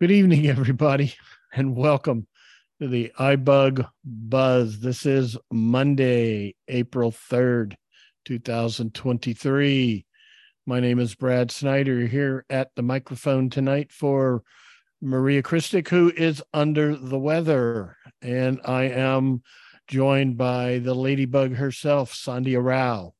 Good evening, everybody, and welcome to the iBug Buzz. This is Monday, April 3rd, 2023. My name is Brad Snyder here at the microphone tonight for Maria Christic, who is under the weather. And I am joined by the ladybug herself, Sandhya Rao.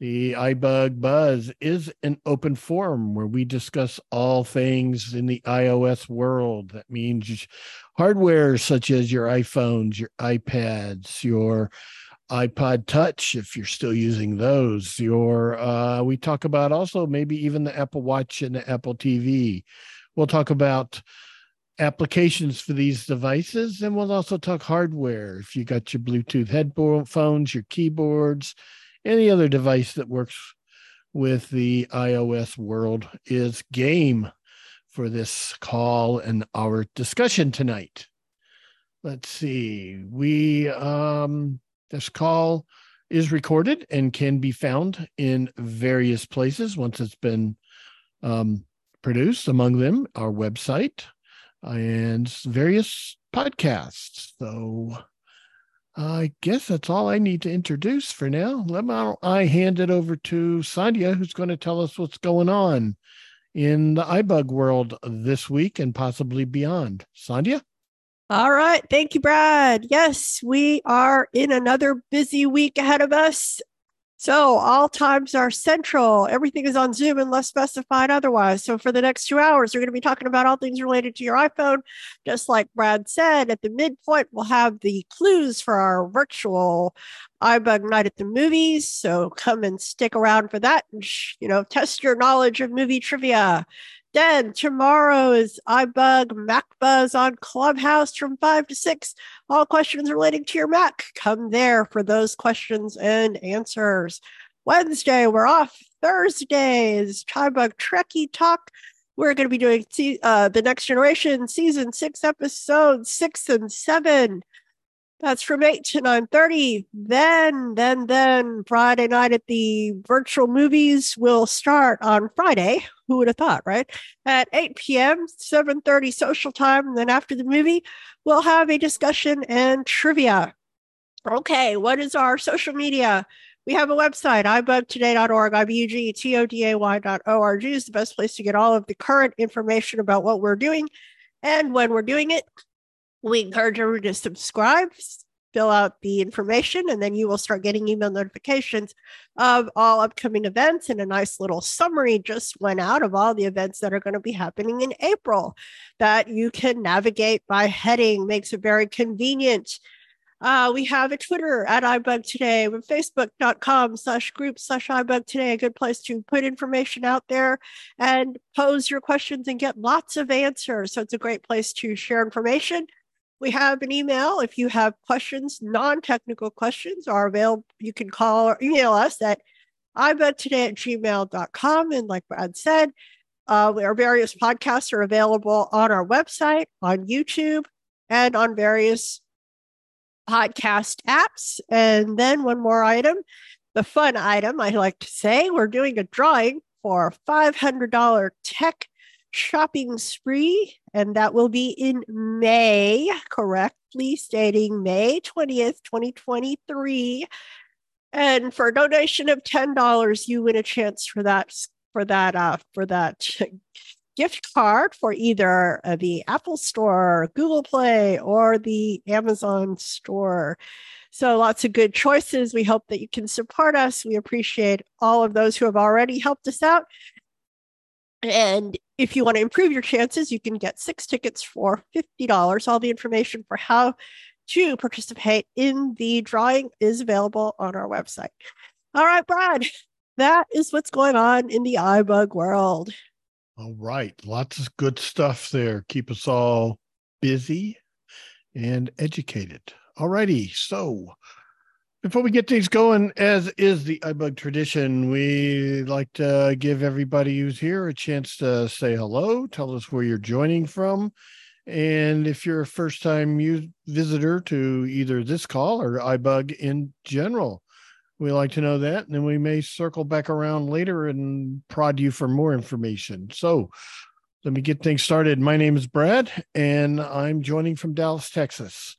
The iBug Buzz is an open forum where we discuss all things in the iOS world. That means hardware such as your iPhones, your iPads, your iPod Touch, if you're still using those. Your uh, we talk about also maybe even the Apple Watch and the Apple TV. We'll talk about applications for these devices, and we'll also talk hardware. If you got your Bluetooth headphones, your keyboards any other device that works with the iOS world is game for this call and our discussion tonight. Let's see. We um this call is recorded and can be found in various places once it's been um, produced, among them our website and various podcasts. So I guess that's all I need to introduce for now. Let me, I hand it over to Sandhya, who's going to tell us what's going on in the iBug world this week and possibly beyond. Sandhya? All right. Thank you, Brad. Yes, we are in another busy week ahead of us. So all times are central. Everything is on Zoom unless specified otherwise. So for the next two hours, we're going to be talking about all things related to your iPhone. Just like Brad said, at the midpoint, we'll have the clues for our virtual iBug night at the movies. So come and stick around for that and, you know, test your knowledge of movie trivia. Then tomorrow is iBug Mac Buzz on Clubhouse from 5 to 6. All questions relating to your Mac, come there for those questions and answers. Wednesday, we're off. Thursday is iBug Trekkie Talk. We're going to be doing uh, the Next Generation Season 6 episodes 6 and 7. That's from 8 to 9.30. Then, then, then Friday night at the virtual movies will start on Friday. Who would have thought, right? At 8 p.m., 7.30 social time. And then after the movie, we'll have a discussion and trivia. Okay, what is our social media? We have a website, ibugtoday.org, I-B-U-G-T-O-D-A-Y.org is the best place to get all of the current information about what we're doing and when we're doing it. We encourage everyone to subscribe, fill out the information, and then you will start getting email notifications of all upcoming events. And a nice little summary just went out of all the events that are going to be happening in April that you can navigate by heading, makes it very convenient. Uh, we have a Twitter at iBug Today, with Facebook.com slash group slash iBug Today, a good place to put information out there and pose your questions and get lots of answers. So it's a great place to share information we have an email. If you have questions, non technical questions are available. You can call or email us at ibugtoday at gmail.com. And like Brad said, uh, our various podcasts are available on our website, on YouTube, and on various podcast apps. And then one more item the fun item I like to say we're doing a drawing for a $500 tech shopping spree, and that will be in May, correctly stating May 20th, 2023. And for a donation of $10, you win a chance for that for that uh, for that gift card for either uh, the Apple Store, Google Play, or the Amazon Store. So lots of good choices. We hope that you can support us. We appreciate all of those who have already helped us out. And if you want to improve your chances, you can get six tickets for $50. All the information for how to participate in the drawing is available on our website. All right, Brad, that is what's going on in the iBug world. All right, lots of good stuff there. Keep us all busy and educated. All righty, so before we get things going, as is the iBug tradition, we like to give everybody who's here a chance to say hello, tell us where you're joining from. And if you're a first time visitor to either this call or iBug in general, we like to know that. And then we may circle back around later and prod you for more information. So let me get things started. My name is Brad, and I'm joining from Dallas, Texas.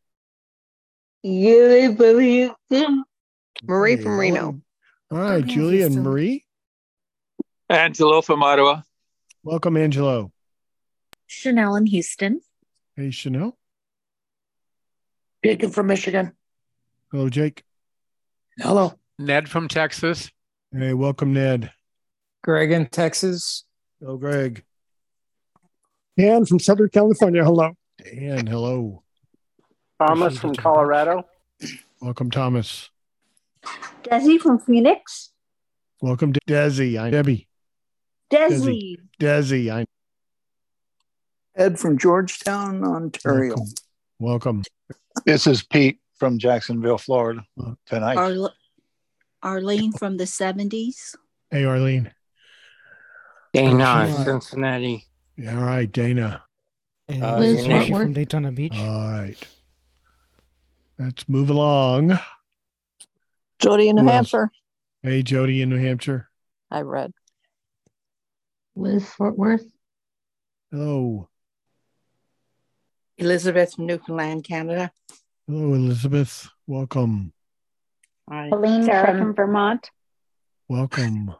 Yeah, Marie Hey, from Reno. All right, From Julie and Marie. Angelo from Ottawa. Welcome, Angelo. Chanel in Houston. Hey, Chanel. Jacob from Michigan. Hello, Jake. Hello. Ned from Texas. Hey, welcome, Ned. Greg in Texas. Hello, Greg. Dan from Southern California. Hello. Dan, hello. Thomas from Colorado. Welcome, Thomas. Desi from Phoenix. Welcome to Desi. I'm Debbie. Desi. Desi. I'm Ed from Georgetown, Ontario. welcome. Welcome. This is Pete from Jacksonville, Florida tonight. Arle- Arlene from the 70s. Hey, Arlene. Dana, Hi. Cincinnati. Yeah, all right, Dana. Uh, Liz from Daytona Beach. All right. Let's move along. Jody in New Who? Hampshire. Hey, Jody in New Hampshire. I read. Liz Fort Worth. Hello. Elizabeth from Newfoundland, Canada. Hello, Elizabeth. Welcome. Hi. Helene Sarah from Vermont. Welcome.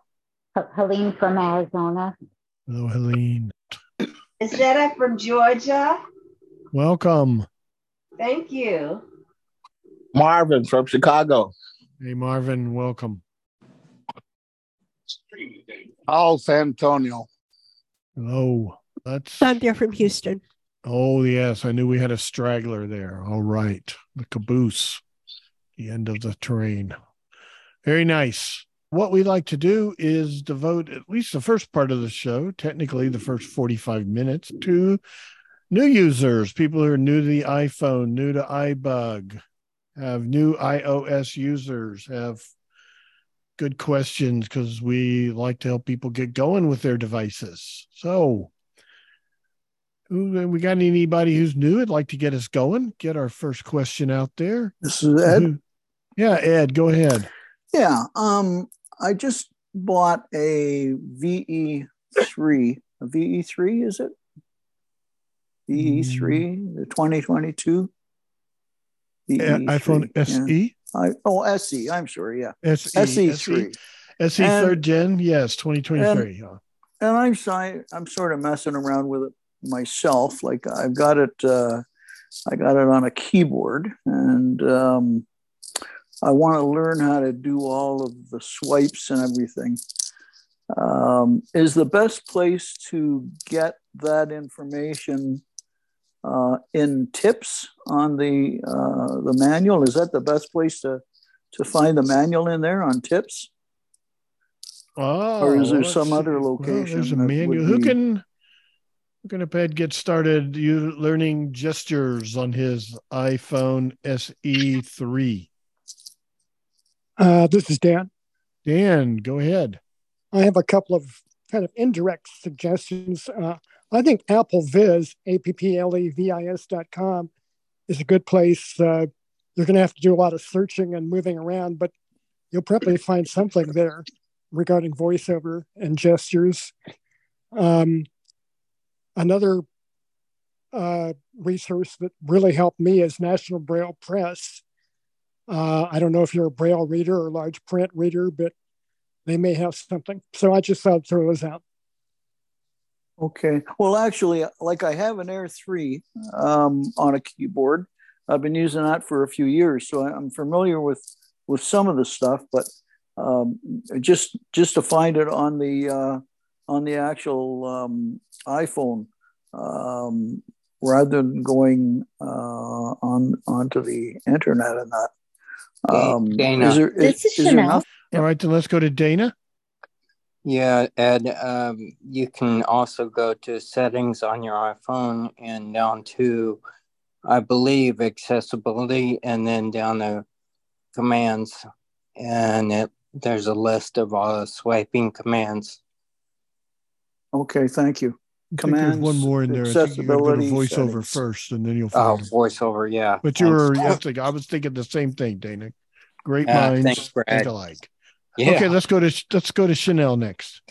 H- Helene from Arizona. Hello, Helene. Izetta from Georgia. Welcome. Thank you. Marvin from Chicago. Hey, Marvin. Welcome. Paul San Antonio. Hello. Let's. Cynthia from Houston. Oh, yes. I knew we had a straggler there. All right. The caboose, the end of the train. Very nice. What we like to do is devote at least the first part of the show, technically the first 45 minutes, to new users, people who are new to the iPhone, new to iBug, have new iOS users, have good questions because we like to help people get going with their devices. So, who we got anybody who's new? would like to get us going. Get our first question out there. This is Ed. Yeah, Ed, go ahead. Yeah. Um, I just bought a VE3. A VE3, is it? VE3, the 2022. Uh, iPhone VE3, yeah. SE, I, oh, SE. I'm sorry. Yeah. SE, SE3. SE And- third gen. Yes, 2023. yeah. and I'm si- I'm sort of messing around with it myself. Like I've got it, uh, I got it on a keyboard, and um, I want to learn how to do all of the swipes and everything. Um, is the best place to get that information uh, in tips on the uh, the manual? Is that the best place to to find the manual in there on tips? Oh, Or is there some other Well, there's a location manual. Who be- can who can a Ed get started you learning gestures on his iPhone SE three? Uh, this is Dan. Dan, go ahead. I have a couple of kind of indirect suggestions. Uh, I think AppleVis, A P P L E V I S dot com, is a good place. Uh, you're going to have to do a lot of searching and moving around, but you'll probably find something there regarding voiceover and gestures. Um, another uh, resource that really helped me is National Braille Press. Uh, I don't know if you're a Braille reader or large print reader, but they may have something. So I just thought I'd throw those out. Okay. Well, actually, like I have an Air 3 um, on a keyboard. I've been using that for a few years, so I'm familiar with with some of the stuff. But um, just just to find it on the uh, on the actual um, iPhone, um, rather than going uh, on onto the internet and that. Um, Dana. is there, This is there Chanel. enough? All right, then let's go to Dana. Yeah, Ed, um, you can also go to settings on your iPhone and down to, I believe, accessibility, and then down to commands. And it, there's a list of all the swiping commands. Okay, thank you. I think there's one more in there. I think you got to accessibility voiceover settings. first, and then you'll Oh, find. it. voiceover, yeah. But you Thanks. were, I was thinking the same thing, Dana. Great Yeah, minds thanks, think alike. Yeah. Okay, let's go to let's go to Chanel next.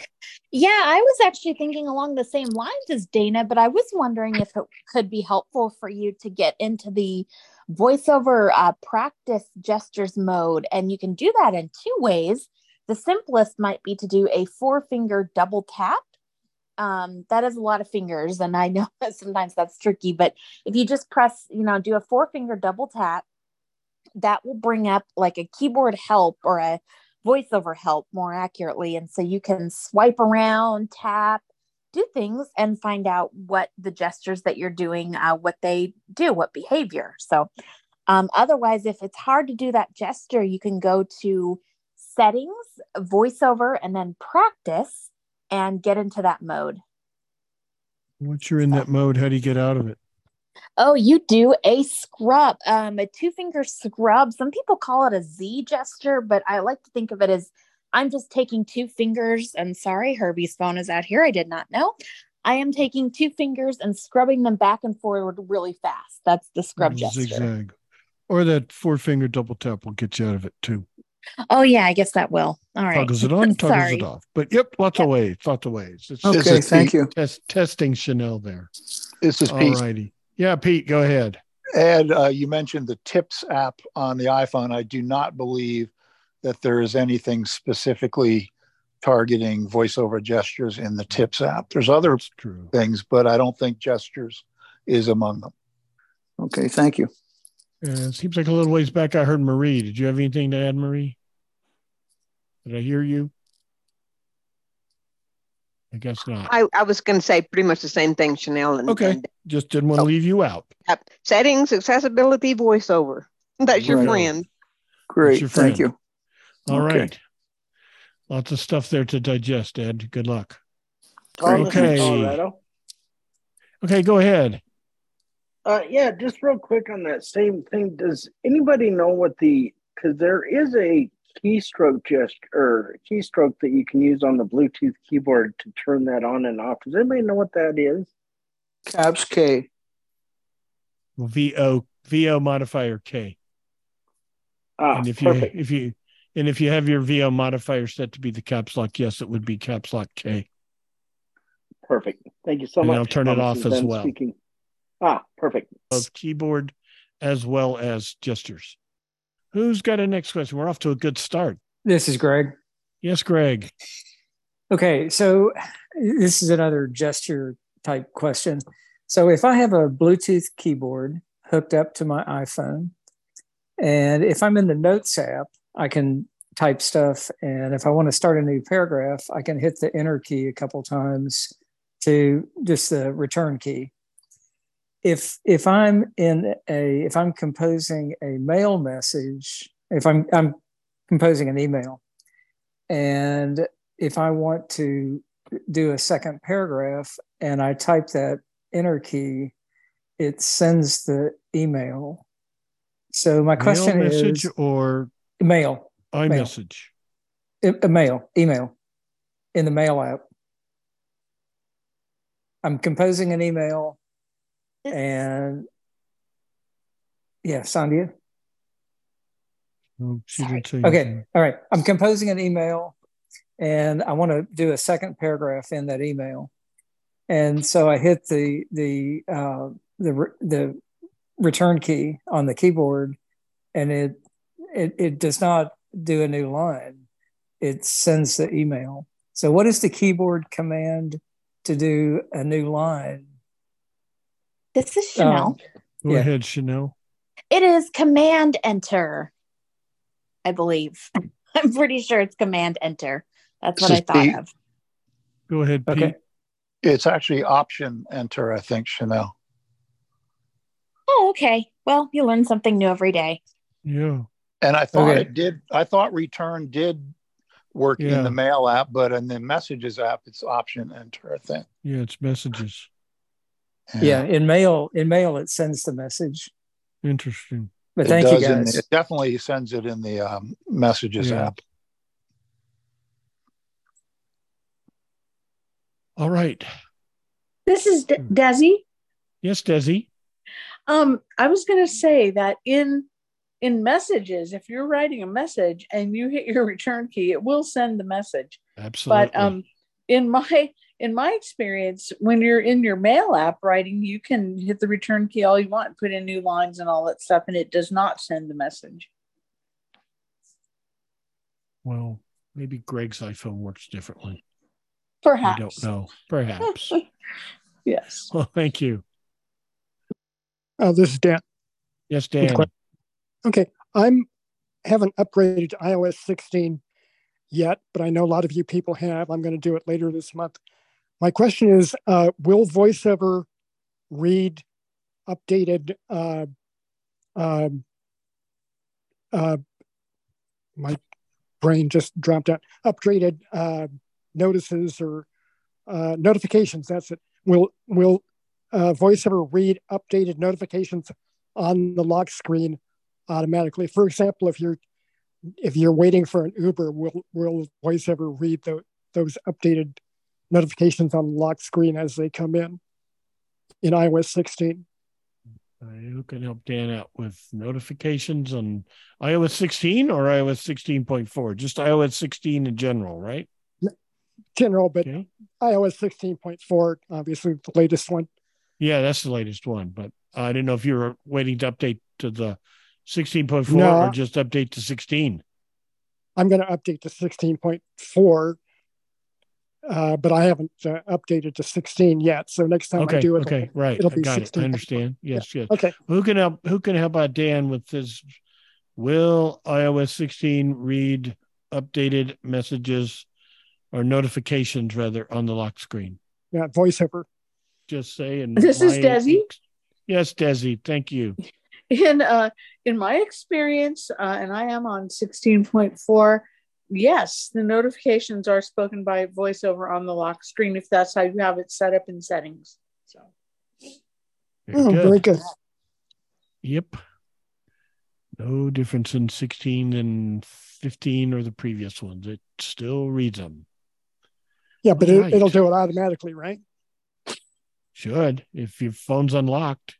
Yeah, I was actually thinking along the same lines as Dana, but I was wondering if it could be helpful for you to get into the voiceover uh, practice gestures mode. And you can do that in two ways. The simplest might be to do a four finger double tap. Um, that is a lot of fingers, and I know that sometimes that's tricky, but if you just press, you know, do a four finger double tap, that will bring up like a keyboard help or a voiceover help more accurately. And so you can swipe around, tap, do things, and find out what the gestures that you're doing, uh, what they do, what behavior. So, um, otherwise, if it's hard to do that gesture, you can go to settings, voiceover, and then practice and get into that mode. Once you're in that mode, how do you get out of it? Oh, you do a scrub, um, a two finger scrub. Some people call it a Z gesture, but I like to think of it as I'm just taking two fingers. And sorry, Herbie's phone is out here. I did not know. I am taking two fingers and scrubbing them back and forward really fast. That's the scrub gesture. Zigzag. Or that four finger double tap will get you out of it too. Oh yeah, I guess that will. All right. Toggles it on, toggles it off. But yep, lots of ways, lots of ways. It's Okay, thank you. Test, testing Chanel there. This is All Pete. righty. Yeah, Pete, go ahead. Ed, uh, you mentioned the Tips app on the iPhone. I do not believe that there is anything specifically targeting voiceover gestures in the Tips app. There's other True. things, but I don't think gestures is among them. Okay, thank you. Uh, it seems like a little ways back I heard Marie. Did you have anything to add, Marie? Did I hear you? I guess not. I, I was going to say pretty much the same thing, Chanel. And, Okay. and Just didn't want to leave you out. yep. settings, accessibility, voiceover. That's your Right. friend. Great, your thank you. All right. Okay. Lots of stuff there to digest, Ed. Good luck. Thomas from Okay. Colorado. Okay, go ahead. Uh, yeah, just real quick on that same thing. Does anybody know what the because there is a keystroke gesture or keystroke that you can use on the Bluetooth keyboard to turn that on and off. Does anybody know what that is? Caps K. VO VO modifier K. Ah, and if you perfect. if you and if you have your VO modifier set to be the caps lock, yes, it would be caps lock K. Perfect. Thank you so And much. I'll turn it off as done well. Speaking. Ah, perfect. Of keyboard as well as gestures. Who's got a next question? We're off to a good start. This is Greg. Yes, Greg. Okay, so this is another gesture type question. So if I have a Bluetooth keyboard hooked up to my iPhone, and if I'm in the Notes app, I can type stuff. And if I want to start a new paragraph, I can hit the enter key a couple times to just the return key. If if I'm in a if I'm composing a mail message, if I'm I'm composing an email, and if I want to do a second paragraph and I type that enter key, it sends the email. So my question message is or mail, iMessage. a a mail, email in the mail app. I'm composing an email and yeah, Sandhya. Oh, she didn't say Okay. anything. All right. I'm composing an email and I want to do a second paragraph in that email. And so I hit the the uh, the re- the return key on the keyboard and it it it does not do a new line. It sends the email. So what is the keyboard command to do a new line? This is um, Chanel. Go Yeah. ahead, Chanel. It is command enter, I believe. I'm pretty sure it's command enter. That's what I thought Pete. of. Go ahead, Pete. Okay. It's actually option enter, I think, Chanel. Oh, okay. Well, you learn something new every day. Yeah. And I thought Okay. it did. I thought return did work Yeah. in the mail app, but in the messages app, it's option enter. I think. Yeah, it's messages. Yeah, in mail in mail it sends the message. Interesting. But It thank you does in guys. the- it definitely sends it in the um, messages Yeah. app. All right. This is De- Hmm. Desi. Yes, Desi. Um, I was going to say that in in messages, if you're writing a message and you hit your return key, it will send the message. Absolutely. But um, in my in my experience, when you're in your mail app writing, you can hit the return key all you want, put in new lines and all that stuff, and it does not send the message. Well, maybe Greg's iPhone works differently. Perhaps. I don't know. Perhaps. yes. Well, thank you. Oh, this is Dan. Yes, Dan. Okay, I'm haven't upgraded to iOS 16 yet, but I know a lot of you people have. I'm going to do it later this month. My question is, uh, will VoiceOver read updated? Uh, uh, uh, my brain just dropped out. Upgraded uh, notices or uh, notifications. That's it. Will will uh, VoiceOver read updated notifications on the lock screen automatically? For example, if you're if you're waiting for an Uber, will will VoiceOver read the, those updated notifications on the lock screen as they come in in iOS 16? Uh, who can help Dan out with notifications on iOS 16 or iOS 16.4? Just iOS 16 in general, right? General, but okay. iOS 16.4, obviously the latest one. Yeah, that's the latest one. But I didn't know if you were waiting to update to the 16.4 No. or just update to 16. I'm going to update to 16.4, uh, but I haven't uh, updated to 16 yet. So next time Okay, I do it, okay, right. it'll I be got it. 16. I understand. Yes, yes. Okay. Who can help? Who can help out Dan with this? Will iOS 16 read updated messages or notifications rather on the lock screen? Yeah, voiceover. Just say and This is Desi. Yes, Desi. Thank you. in uh in my experience uh, and i am on 16.4 yes the notifications are spoken by voiceover on the lock screen if that's how you have it set up in settings so Very Oh, good. very good. Yep. No difference in 16 and 15 or the previous ones. It still reads them. Yeah, but Right. it, it'll do it automatically, right? Should if your phone's unlocked.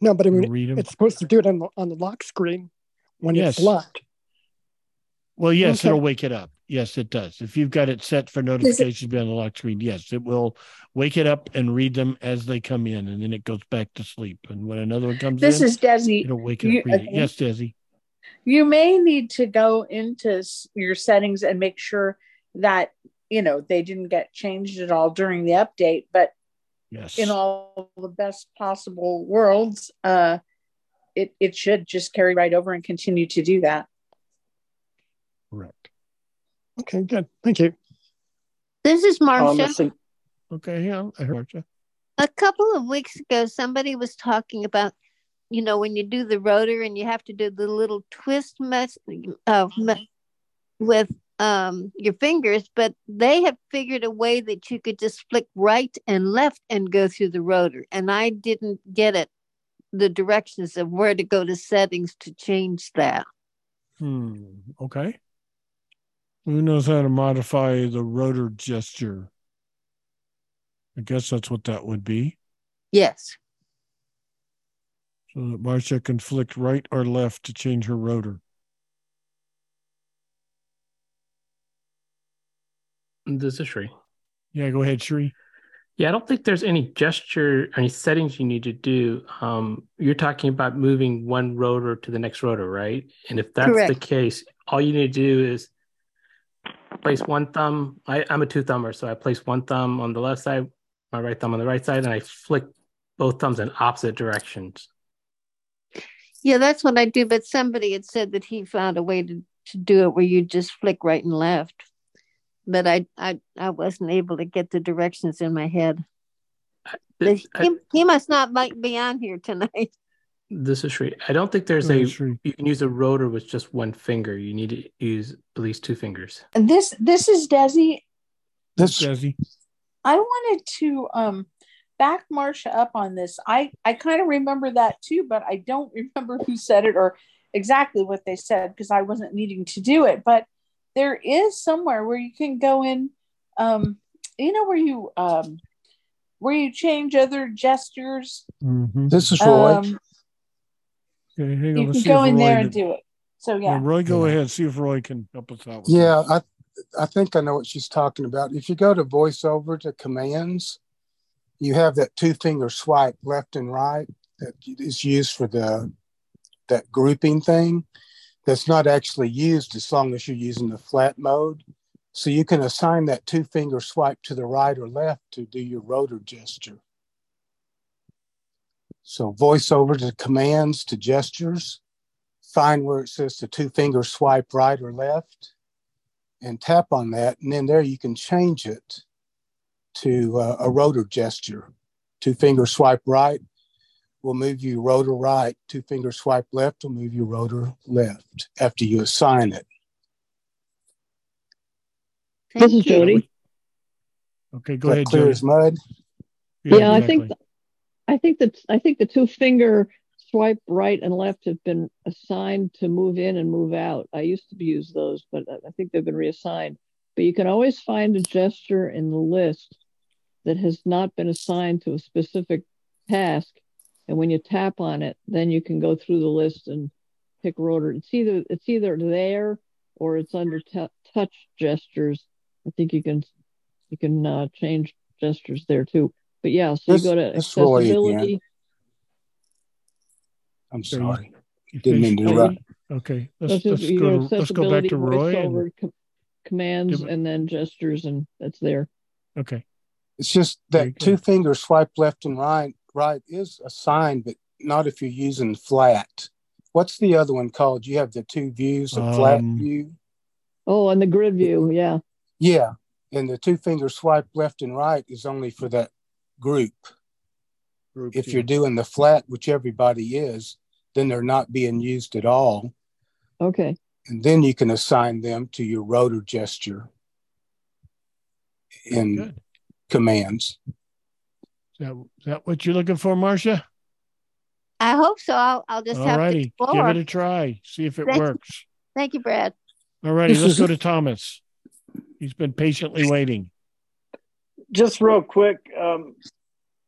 No, but I You'll mean, it's supposed to do it on the, on the lock screen when Yes. it's locked. Well, yes, Okay. it'll wake it up. Yes, it does. If you've got it set for notifications to be on the lock screen, yes, it will wake it up and read them as they come in, and then it goes back to sleep. And when another one comes this in, is desi it'll wake it You- up. It. okay. Yes, Desi. you may need to go into your settings and make sure that you know they didn't get changed at all during the update but Yes. in all the best possible worlds uh it it should just carry right over and continue to do that. Okay, good. Thank you. This is Um, Marcia. let's. Okay, yeah, I heard you. A couple of weeks ago, somebody was talking about, you know, when you do the rotor and you have to do the little twist mess uh, me- with um, your fingers, but they have figured a way that you could just flick right and left and go through the rotor. And I didn't get it, the directions of where to go to settings to change that. Hmm. Okay. Who knows how to modify the rotor gesture? I guess that's what that would be. Yes. So that Marcia can flick right or left to change her rotor. This is Shri. Yeah, go ahead, Shri. Yeah, I don't think there's any gesture, any settings you need to do. Um, you're talking about moving one rotor to the next rotor, right? And if that's the case, all you need to do is place one thumb. I, I'm a two thumber, so I place one thumb on the left side, my right thumb on the right side, and I flick both thumbs in opposite directions. Yeah, that's what I do. But somebody had said that he found a way to, to do it where you just flick right and left. But I, I, I wasn't able to get the directions in my head. I- he, he must not like be on here tonight. This is Shri. I don't think there's Go a Shri. you can use a rotor with just one finger. You need to use at least two fingers. and this this is desi This Desi. I wanted to um back Marcia up on this. I I kind of remember that too, but I don't remember who said it or exactly what they said because I wasn't needing to do it. But there is somewhere where you can go in, um, you know, where you um where you change other gestures. Mhm. This is Roy. Um, Okay, hang on. you let's can go in Roy there did- and do it. So Yeah, yeah. Roy, go ahead. See if Roy can help us out. With yeah, that. I think I know what she's talking about. If you go to voiceover to commands, you have that two finger swipe left and right that is used for the that grouping thing that's not actually used as long as you're using the flat mode. So you can assign that two finger swipe to the right or left to do your rotor gesture. So voiceover to commands to gestures, find where it says the two finger swipe right or left and tap on that. And then there you can change it to uh, a rotor gesture. Two finger swipe right will move you rotor right. Two finger swipe left will move you rotor left after you assign it. this is Jody. Okay, go That ahead, clear Jody. as mud. Yeah, I think I think that I think the two finger swipe right and left have been assigned to move in and move out. I used to use those, but I think they've been reassigned. But you can always find a gesture in the list that has not been assigned to a specific task. And when you tap on it, then you can go through the list and pick rotor. It's either it's either there or it's under t- touch gestures. I think you can you can uh, change gestures there too. But yeah, so This- you go to this again. accessibility. I'm sorry. You Didn't mean to finished? interrupt. Okay, So let's, it's just- let's go go let's go back accessibility, to Roy. And, com- commands, Give- and then gestures, and that's there. okay, It's just that good. two finger swipe left and right right is a sign, but not if you're using flat. What's the other one called? You have the two views, the flat Um, view. Oh, and the grid view, yeah. Yeah. And the two finger swipe left and right is only for that group. Group if two. you're doing the flat, which everybody is, then they're not being used at all. Okay. And then you can assign them to your rotor gesture in good. commands. Is that, is that what you're looking for, Marcia? I hope so. I'll, I'll just All have to righty, give it a try. See if it Thank you. works. Thank you, Brad. All righty, let's go to Thomas. He's been patiently waiting. Just real quick, um,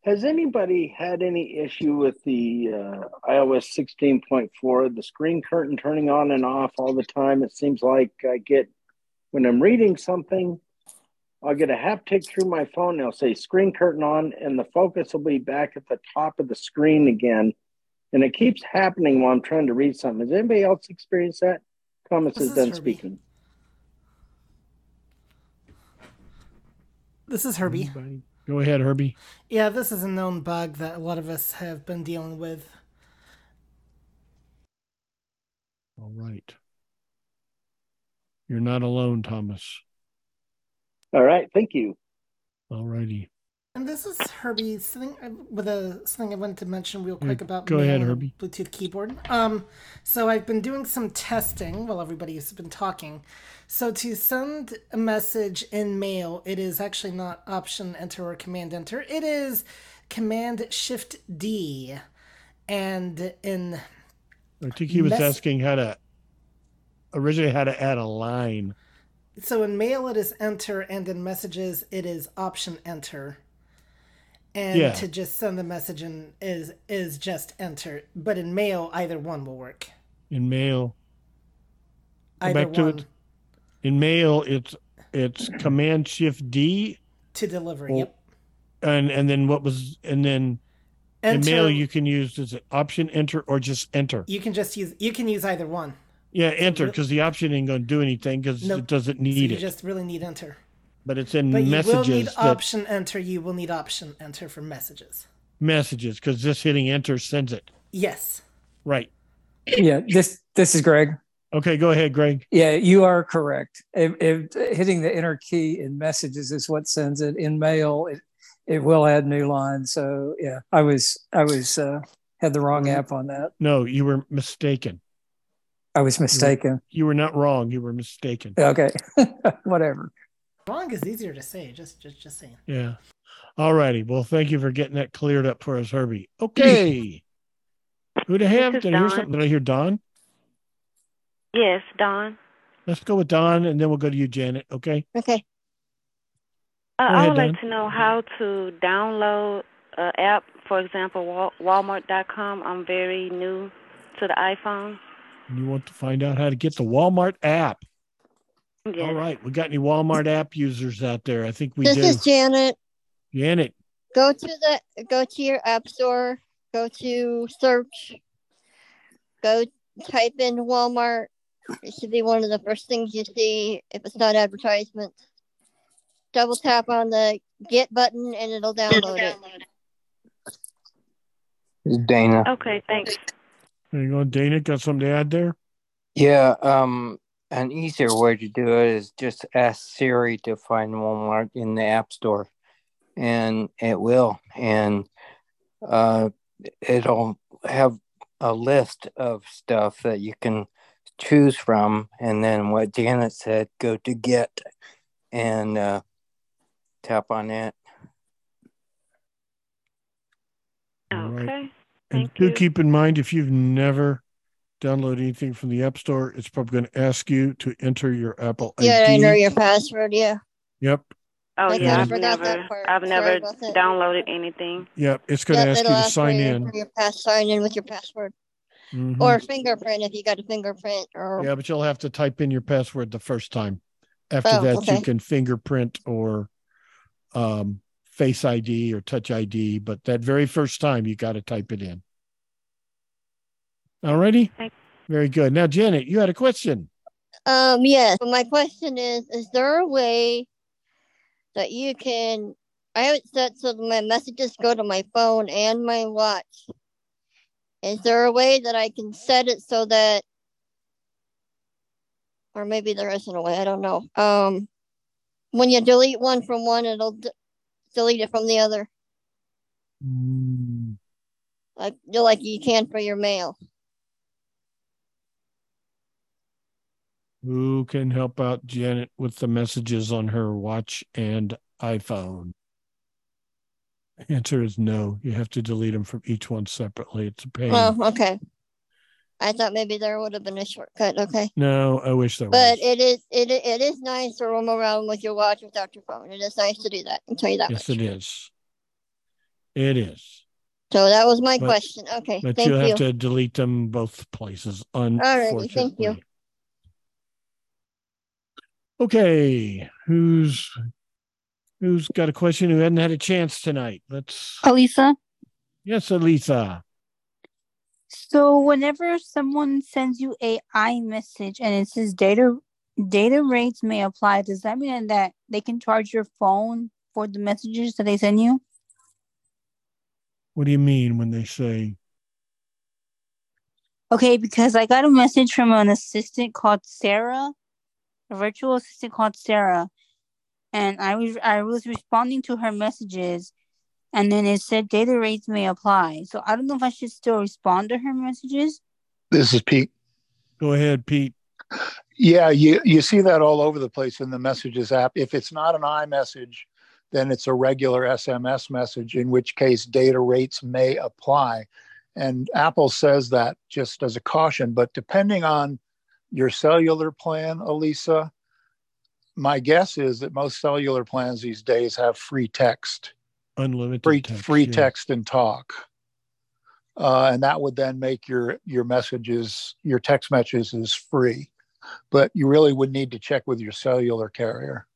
has anybody had any issue with the uh, iOS 16.4, the screen curtain turning on and off all the time? It seems like I get, when I'm reading something, I'll get a haptic through my phone, it'll say screen curtain on, and the focus will be back at the top of the screen again. And it keeps happening while I'm trying to read something. Has anybody else experienced that? Thomas This is is done Herbie. speaking. This is Herbie. Go ahead, Herbie. Yeah, this is a known bug that a lot of us have been dealing with. All right. You're not alone, Thomas. All right, thank you. All righty. And this is Herbie something uh, with a something I wanted to mention real quick about go ahead, Herbie. Bluetooth keyboard. Um, so I've been doing some testing while everybody's been talking. So to send a message in Mail, it is actually not Option Enter or Command Enter. It is Command Shift D, and in I think he was Mess- asking how to originally how to add a line. So in mail it is enter, and in messages it is option enter. And Yeah. to just send the message in is is just enter. But in mail, either one will work. In mail. Go Either back to one it. In mail, it's it's Command Shift D, to deliver. Well, yep. and and then what was and then in mail you can use is it Option Enter or just Enter. You can just use you can use either one. Yeah, Enter because the option ain't going to do anything because Nope. it doesn't So need you it. You just really need enter. But it's in But you will need that option enter. You will need option enter for messages. messages because just hitting Enter sends it. Yes. Right. Yeah, this this is Greg. Okay, go ahead, Greg. Yeah, you are correct. If, if hitting the enter key in messages is what sends it in mail, it it will add new lines. So yeah, I was I was uh, had the wrong app on that. No, you were mistaken. I was mistaken. You were not wrong. You were mistaken. Okay, whatever. Wrong is easier to say. Just just just saying. Yeah. All righty. Well, thank you for getting that cleared up for us, Herbie. Okay. Who to have? is Did I hear something? Did I hear Don? Yes, Don. Let's go with Don and then we'll go to you, Janet. Okay. Okay. Uh, Go I ahead, would like to know how to download an app, for example, Walmart.com. I'm very new to the iPhone. You want to find out how to get the Walmart app. All right. We got any Walmart app users out there? I think we did this do. is Janet. Janet. Go to the go to your app store. Go to search. Go type in Walmart. It should be one of the first things you see if it's not advertisements. Double tap on the get button and it'll download it. Dana. Okay, thanks. There you go. Dana got something to add there? Yeah, um, an easier way to do it is just ask Siri to find Walmart in the App Store, and it will, and uh, it'll have a list of stuff that you can choose from, and then what Janet said, go to Get, and uh, tap on it. All right. Okay. And do keep in mind if you've never downloaded anything from the App Store, it's probably going to ask you to enter your Apple Yeah, I ID. know your password. Yeah. Yep. Oh Like, yeah, I I've forgot never, that part. I've never about that. downloaded anything. Yep. It's going to ask you to ask sign for your, in. your pass sign in with your password Mhm. or fingerprint if you got a fingerprint or Yeah, but you'll have to type in your password the first time. After Oh, that, you can fingerprint or um, face ID or touch ID. But that very first time, you got to type it in. Alrighty. Very good. Now, Janet, you had a question. Um, yes. But my question is, is there a way that you can I have it set so that my messages go to my phone and my watch. Is there a way that I can set it so that or maybe there isn't a way, I don't know. Um when you delete one from one it'll d- delete it from the other. Like like you can for your mail. Who can help out Janet with the messages on her watch and iPhone? Answer is no. You have to delete them from each one separately. It's a pain. Oh, okay. I thought maybe there would have been a shortcut. Okay. no, I wish there was. But it is it it is nice to roam around with your watch without your phone. It is nice to do that. I'll tell you that Yes, much. it is. It is. So that was my But- question. Okay, But thank you have you. to delete them both places. Alrighty, Unfortunately. thank you. Okay, who's who's got a question who hadn't had a chance tonight? Let's. Elisa. Yes, Elisa. So whenever someone sends you a I message and it says data data rates may apply, does that mean that they can charge your phone for the messages that they send you? What do you mean when they say? Okay, because I got a message from an assistant called Sarah, a virtual assistant called Sarah, and I was I was responding to her messages, and then it said data rates may apply. So I don't know if I should still respond to her messages. This is Pete. Go ahead, Pete. Yeah, you, you see that all over the place in the messages app. If it's not an iMessage, then it's a regular SMS message, in which case data rates may apply. And Apple says that just as a caution, but depending on your cellular plan, Elisa, my guess is that most cellular plans these days have free text, Unlimited free, text, free yeah. text and talk. Uh, and that would then make your your messages, your text messages is free. But you really would need to check with your cellular carrier.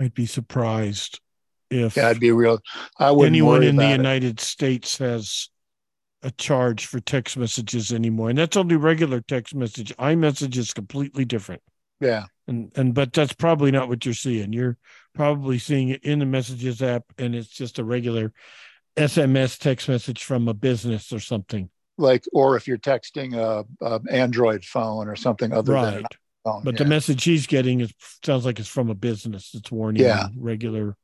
I'd be surprised if Yeah, I'd be real. I wouldn't anyone in the it. United States has a charge for text messages anymore, and that's only regular text message. iMessage is completely different. Yeah. And and but that's probably not what you're seeing. You're probably seeing it in the messages app, and it's just a regular SMS text message from a business or something. like or if you're texting a, a android phone or something other than an iPhone, But yeah. the message he's getting is sounds like it's from a business. It's warning Yeah. regular.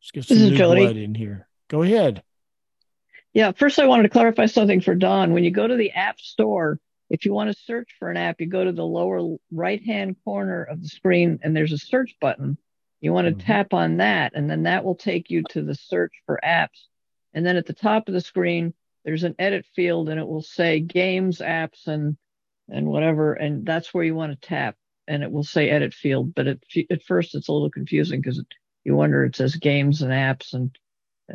Let's get This some is new blood in here. Go ahead. Yeah, first I wanted to clarify something for Don. When you go to the App Store, if you want to search for an app, you go to the lower right hand corner of the screen and there's a search button. You want to mm-hmm. tap on that, and then that will take you to the search for apps. And then at the top of the screen, there's an edit field and it will say games, apps, and and whatever. And that's where you want to tap, and it will say edit field. But at, at first, it's a little confusing because you wonder it says games and apps and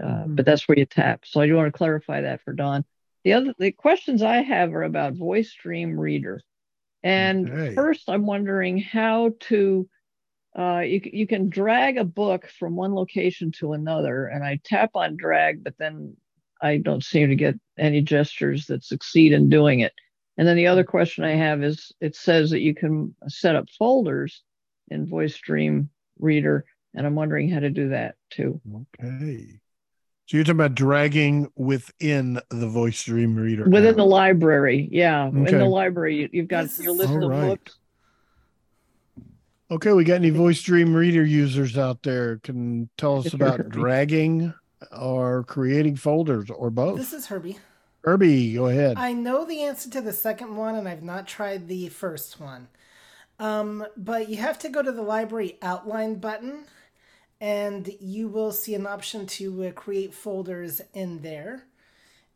uh, but that's where you tap. So I do want to clarify that for Don. the other the questions I have are about Voice Dream Reader. And Okay. first, I'm wondering how to. Uh, you you can drag a book from one location to another, and I tap on drag, but then I don't seem to get any gestures that succeed in doing it. And then the other question I have is, it says that you can set up folders in Voice Dream Reader, and I'm wondering how to do that too. Okay. So you're talking about dragging within the Voice Dream Reader. Within app. the library, yeah, in the library, you, you've got your list All of right. books. Okay, we got any Voice Dream Reader users out there? Can tell us about dragging or creating folders or both? This is Herbie. Herbie, go ahead. I know the answer to the second one, and I've not tried the first one. Um, but you have to go to the library outline button, and you will see an option to uh, create folders in there.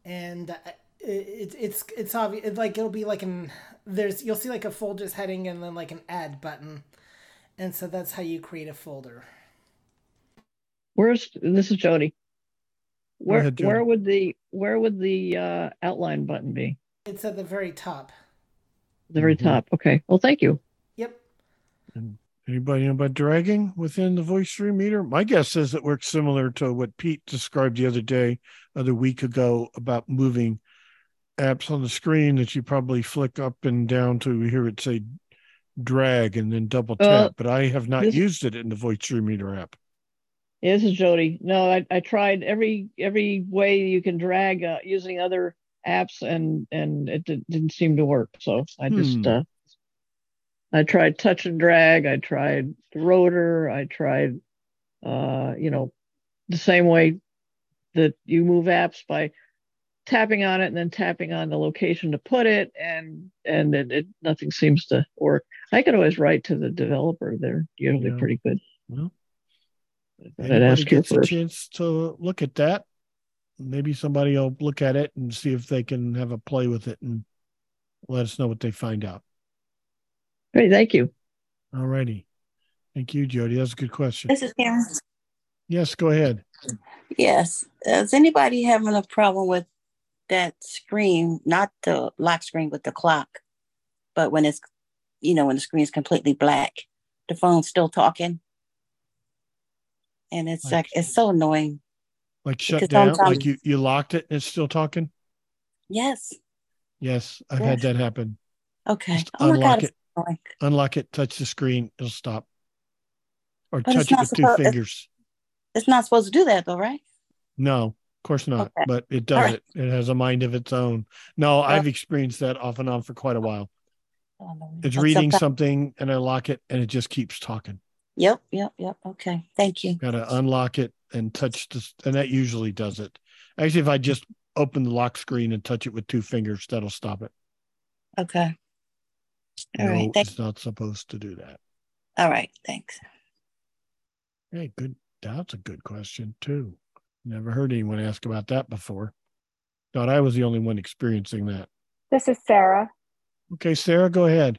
And uh, it, it's it's obvious. Like it'll be like an there's you'll see like a folders heading and then like an add button, and so that's how you create a folder. Where's this is Jody. Where ahead, Jody. where would the where would the uh, outline button be? It's at the very top. The very Mhm. top. Okay. Well, thank you. Yep. Anybody know about dragging within the Voice Dream Reader? My guess is it works similar to what Pete described the other day, other week ago, about moving apps on the screen that you probably flick up and down to hear it say drag and then double tap. Uh, but I have not this- used it in the Voice Dream Reader app. Yeah, this is Jody. No, I, I tried every every way you can drag uh, using other apps, and and it did, didn't seem to work. So I just Hmm. uh, I tried touch and drag. I tried the rotor. I tried uh, you know the same way that you move apps by tapping on it and then tapping on the location to put it, and and it, it nothing seems to work. I could always write to the developer. They're usually Yeah. pretty good. Well, I'd ask you gets a chance to look at that, maybe somebody will look at it and see if they can have a play with it and let us know what they find out. Great, thank you. All righty. Thank you, Jody. That's a good question. This is Karen. Yes, go ahead. Yes. Is anybody having a problem with that screen? Not the lock screen with the clock, but when it's, you know, when the screen's completely black, the phone's still talking. And it's like, it's so annoying. Like shut down, like you, you locked it and it's still talking? Yes. Yes, I've had that happen. Okay. Just oh my unlock God. It. Annoying. Unlock it, touch the screen, it'll stop. Or But touch it with two supposed- it's- fingers. It's not supposed to do that though, right? No, of course not, Okay. but it does right. it. It has a mind of its own. No, I've experienced that off and on for quite a while. It's reading something and I lock it and it just keeps talking. Yep. Yep. Yep. Okay. Thank you. Got to unlock it and touch this, and that usually does it. Actually, if I just open the lock screen and touch it with two fingers, that'll stop it. Okay. All no, right. Thank- it's not supposed to do that. All right. Thanks. Hey, good. That's a good question too. Never heard anyone ask about that before. Thought I was the only one experiencing that. This is Sarah. Okay, Sarah, go ahead.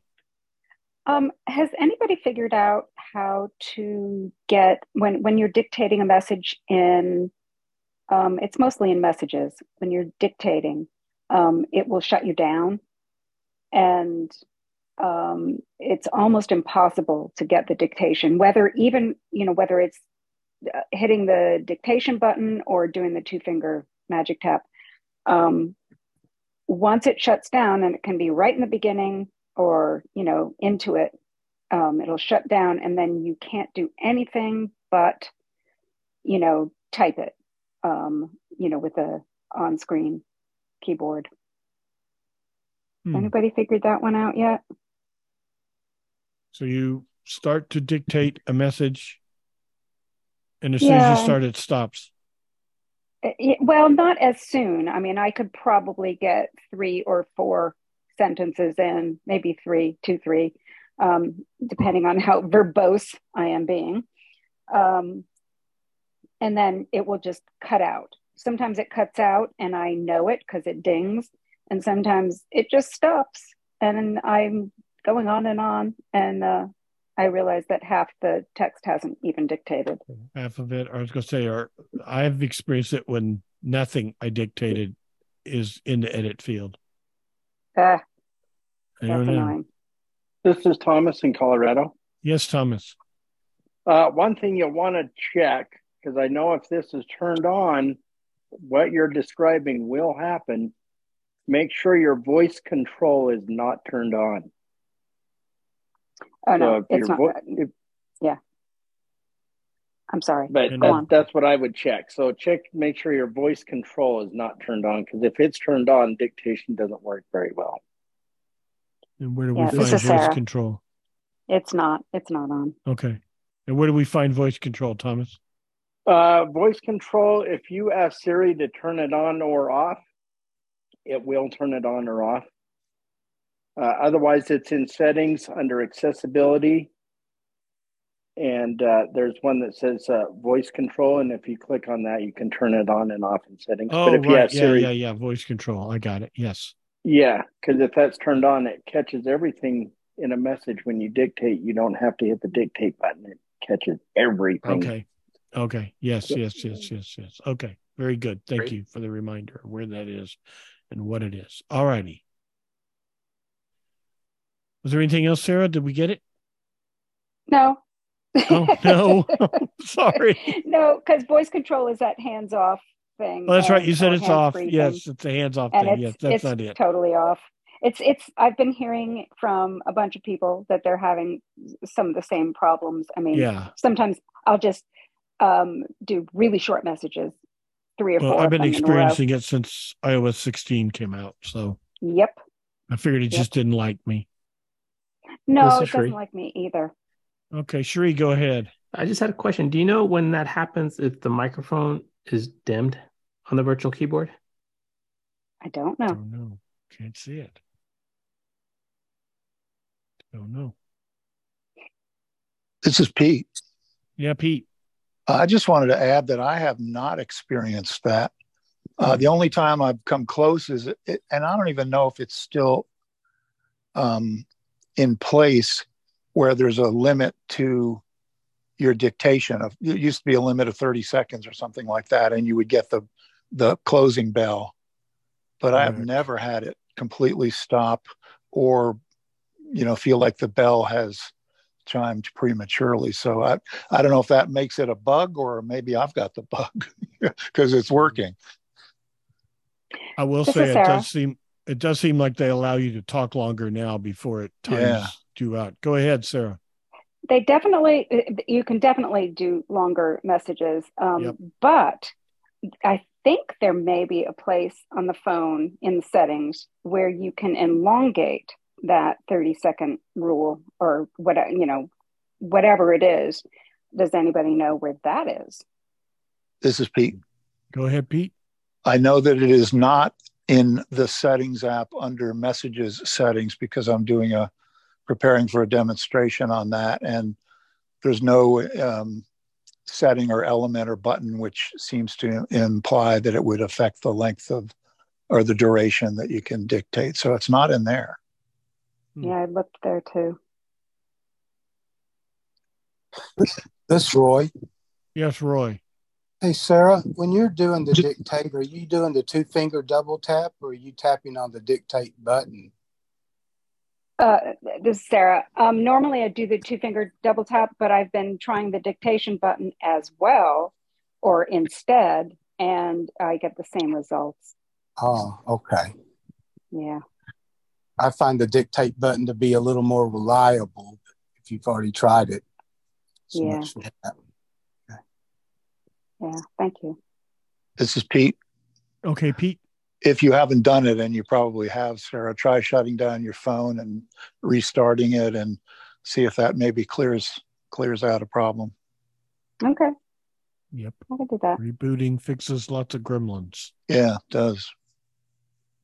Um, has anybody figured out how to get when when you're dictating a message in um, it's mostly in messages when you're dictating um, it will shut you down and um, it's almost impossible to get the dictation whether even you know whether it's uh, hitting the dictation button or doing the two finger magic tap. Um, once it shuts down and it can be right in the beginning or you know into it um, it'll shut down and then you can't do anything but you know type it um, you know with a on-screen keyboard. Hmm. anybody figured that one out yet So you start to dictate a message, and as soon as you start, it stops. Uh, well not as soon. I mean i could probably get three or four sentences in maybe three two three um, depending on how verbose i am being. Um, and then it will just cut out. Sometimes it cuts out and i know it because it dings and sometimes it just stops and i'm going on and on and uh, i realize that half the text hasn't even dictated Half of it, I was going to say, or I've experienced it when nothing I dictated is in the edit field? Uh, I that's annoying. This is Thomas in Colorado. Yes, Thomas. Uh, one thing you'll want to check, because I know if this is turned on, what you're describing will happen. Make sure your voice control is not turned on. Oh So no, if it's not. vo- uh, yeah. I'm sorry. But Go that, on. that's what I would check. So check, make sure your voice control is not turned on, because if it's turned on, dictation doesn't work very well. And where do Yeah, we find voice Sarah. control? It's not. It's not on. Okay. And where do we find voice control, Thomas? Uh, voice control, if you ask Siri to turn it on or off, it will turn it on or off. Uh, otherwise, it's in settings under accessibility. And uh, there's one that says uh, voice control. And if you click on that, you can turn it on and off in settings. Oh, but if right. ask Yeah, Siri, yeah, yeah. Voice control. I got it. Yes. yeah, because if that's turned on, it catches everything in a message. When you dictate, you don't have to hit the dictate button, it catches everything. Okay. Okay. Yes, yes, yes, yes, yes. Okay. Very good. Thank you for the reminder of where that is and what it is. All righty. Was there anything else, Sarah? Did we get it? No. Oh, no. Sorry. no, because voice control is that hands off thing. Oh, that's right. You said it's off. hands-free Yes, it's a hands off thing. Yes, that's not it. totally off. It's it's. I've been hearing from a bunch of people that they're having some of the same problems. I mean, Yeah. sometimes I'll just um, do really short messages, three or Well, four. I've been them in a row. experiencing it since iOS 16 came out. So Yep. I figured it Yep. just didn't like me. No, it it is doesn't free. like me either. Okay, Sheree, go ahead. I just had a question. Do you know when that happens if the microphone is dimmed on the virtual keyboard? I don't know. Don't know. Can't see it. Don't know. This is Pete. Yeah, Pete. I just wanted to add that I have not experienced that. Uh, the only time I've come close is, it, and I don't even know if it's still um, in place, where there's a limit to your dictation. Of it used to be a limit of 30 seconds or something like that, and you would get the the closing bell. But I have never had it completely stop or, you know, feel like the bell has chimed prematurely. So I, I don't know if that makes it a bug or maybe I've got the bug because it's mm-hmm. working. I will This say it does seem it does seem like they allow you to talk longer now before it times Yeah. you out. Go ahead, Sarah. They definitely, you can definitely do longer messages. Um, Yep. But I think there may be a place on the phone in the settings where you can elongate that 30 second rule or what, you know, whatever it is. Does anybody know where that is? This is Pete. Go ahead, Pete. I know that it is not in the settings app under messages settings because I'm doing a preparing for a demonstration on that. And there's no um, setting or element or button which seems to imply that it would affect the length of or the duration that you can dictate. So it's not in there. Yeah, I looked there too. This Roy. Yes, Roy. Hey Sarah, when you're doing the dictate, are you doing the two finger double tap or are you tapping on the dictate button? Uh, this is Sarah. Um, normally I do the two finger double tap, but I've been trying the dictation button as well or instead, and I get the same results. Oh, okay. Yeah. I find the dictate button to be a little more reliable if you've already tried it. So Yeah. Much for that. Yeah. Thank you. This is Pete. Okay, Pete. If you haven't done it, and you probably have, Sarah, try shutting down your phone and restarting it and see if that maybe clears clears out a problem. Okay. Yep. I can do that. Rebooting fixes lots of gremlins. Yeah, it does.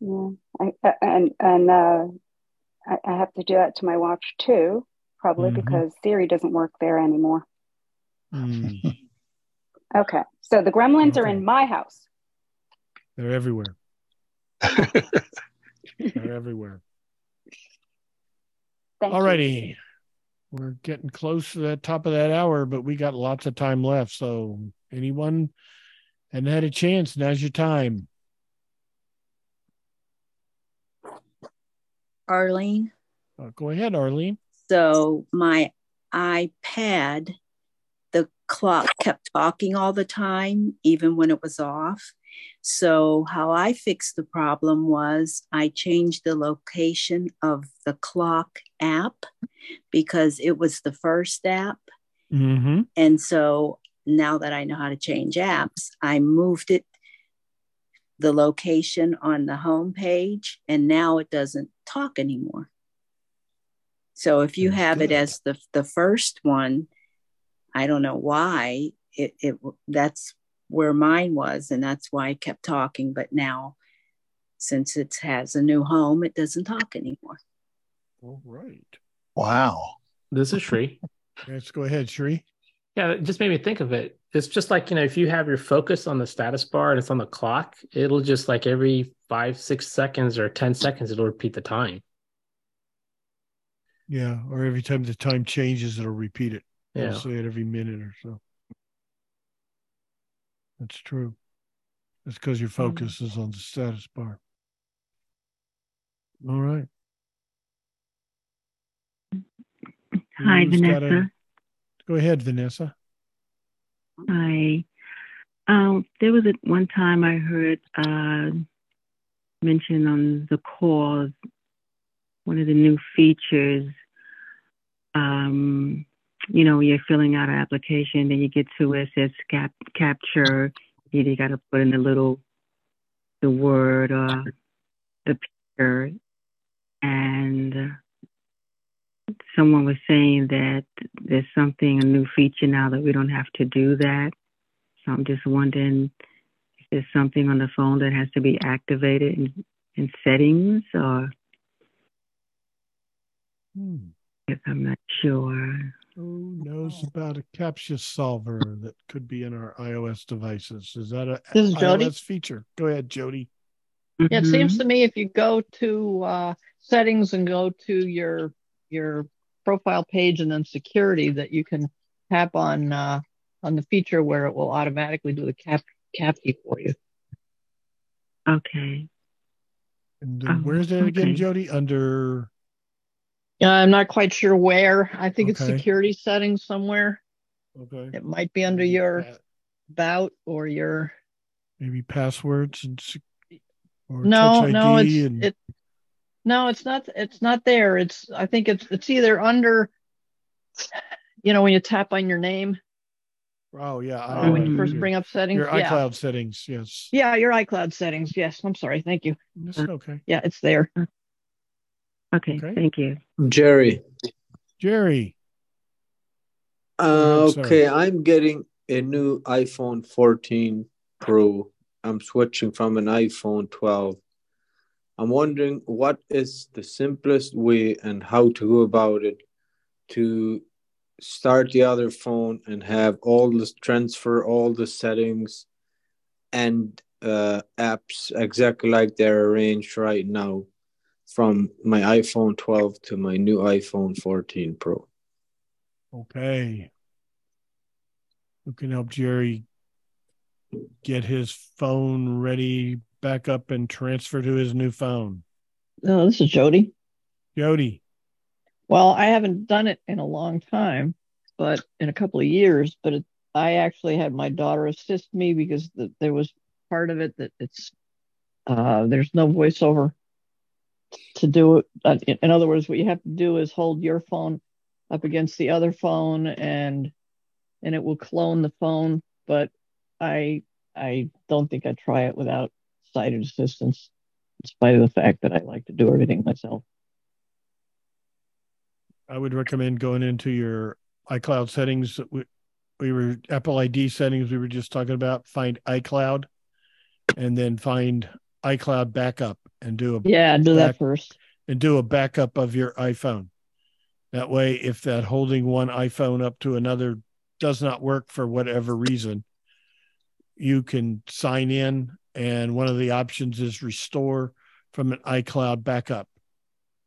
Yeah. I, uh, and and uh, I, I have to do that to my watch too, probably Mhm. because Siri doesn't work there anymore. Hmm. Okay. So the gremlins are in my house. They're everywhere. They're everywhere. Thank All you. righty. We're getting close to the top of that hour, but we got lots of time left. So anyone hadn't had a chance, now's your time. Arlene. Uh, go ahead, Arlene. So my iPad, the clock kept talking all the time, even when it was off. So, how I fixed the problem was I changed the location of the clock app because it was the first app. Mm-hmm. And so now that I know how to change apps, I moved it the location on the home page and now it doesn't talk anymore. So if you have it as the the first one, I don't know why it, it that's where mine was and that's why I kept talking but now since it has a new home it doesn't talk anymore. All right. Wow. This is Shri. Let's go ahead, Shri. Yeah, it just made me think of it. It's just like, you know, if you have your focus on the status bar and it's on the clock, it'll just like every five, six seconds or 10 seconds, it'll repeat the time. Yeah, or every time the time changes, it'll repeat it. Yeah. It'll say it every minute or so. That's true. That's because your focus is on the status bar. All right. Hi, Who's got a- Vanessa. Go ahead, Vanessa. Hi. Um, there was a, one time I heard uh, mention on the call one of the new features. Um, you know, you're filling out an application, then you get to where it says cap- capture. You, you got to put in the little, the word or the picture, and someone was saying that there's something a new feature now that we don't have to do that. So I'm just wondering if there's something on the phone that has to be activated in, in settings or Hmm. if I'm not sure. Who knows about a CAPTCHA solver that could be in our iOS devices? Is that a This is iOS Jody. feature? Go ahead, Jody. Yeah, it seems to me if you go to uh, settings and go to your your profile page and then security, that you can tap on uh, on the feature where it will automatically do the cap cap key for you. Okay. And uh, where's that again, okay. Jody? Under Yeah, I'm not quite sure where. I think it's security settings somewhere. okay, It might be under your bout or your maybe passwords and no, no, it's and it. No, it's not. It's not there. It's. I think it's. It's either under. You know, when you tap on your name, oh yeah, uh, when you first your- bring up settings. Your yeah. iCloud settings, yes. Yeah, your iCloud settings. Yes, I'm sorry. Thank you. That's okay. Yeah, it's there. Okay, thank you. Jerry. Jerry. Uh, okay, I'm getting a new iPhone 14 Pro. I'm switching from an iPhone 12. I'm wondering what is the simplest way and how to go about it to start the other phone and have all the transfer all the settings and uh, apps exactly like they're arranged right now from my iPhone 12 to my new iPhone 14 Pro. Okay. Who can help Jerry get his phone ready, back up, and transfer to his new phone? Oh, this is Jody. Jody. Well, I haven't done it in a long time, but in a couple of years. But it, I actually had my daughter assist me because the, there was part of it that it's uh, there's no voiceover to do it. Uh, in, other words, what you have to do is hold your phone up against the other phone, and and it will clone the phone. But I I don't think I'd try it without sighted assistance, in spite of the fact that I like to do everything myself. I would recommend going into your iCloud settings. We, we were Apple ID settings. We were just talking about. Find iCloud, and then find iCloud backup and do a Yeah, do that first. and do a backup of your iPhone. That way, if that holding one iPhone up to another does not work for whatever reason, you can sign in, and one of the options is restore from an iCloud backup.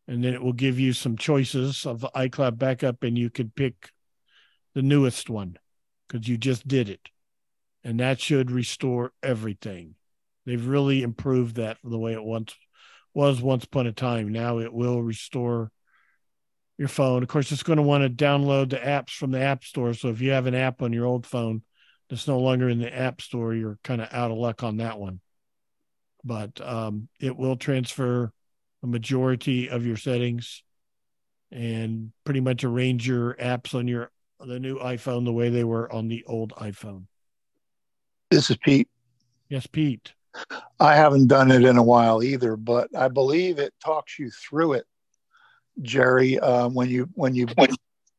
And then it will give you some choices of the iCloud backup, and you can pick the newest one because you just did it. And that should restore everything. They've really improved that from the way it once was once upon a time. Now it will restore your phone. Of course, it's going to want to download the apps from the App Store. So if you have an app on your old phone that's no longer in the App Store, you're kind of out of luck on that one. But um, it will transfer a majority of your settings and pretty much arrange your apps on your the new iPhone the way they were on the old iPhone. This is Pete. Yes, Pete. I haven't done it in a while either, but I believe it talks you through it, Jerry. Uh, when you when you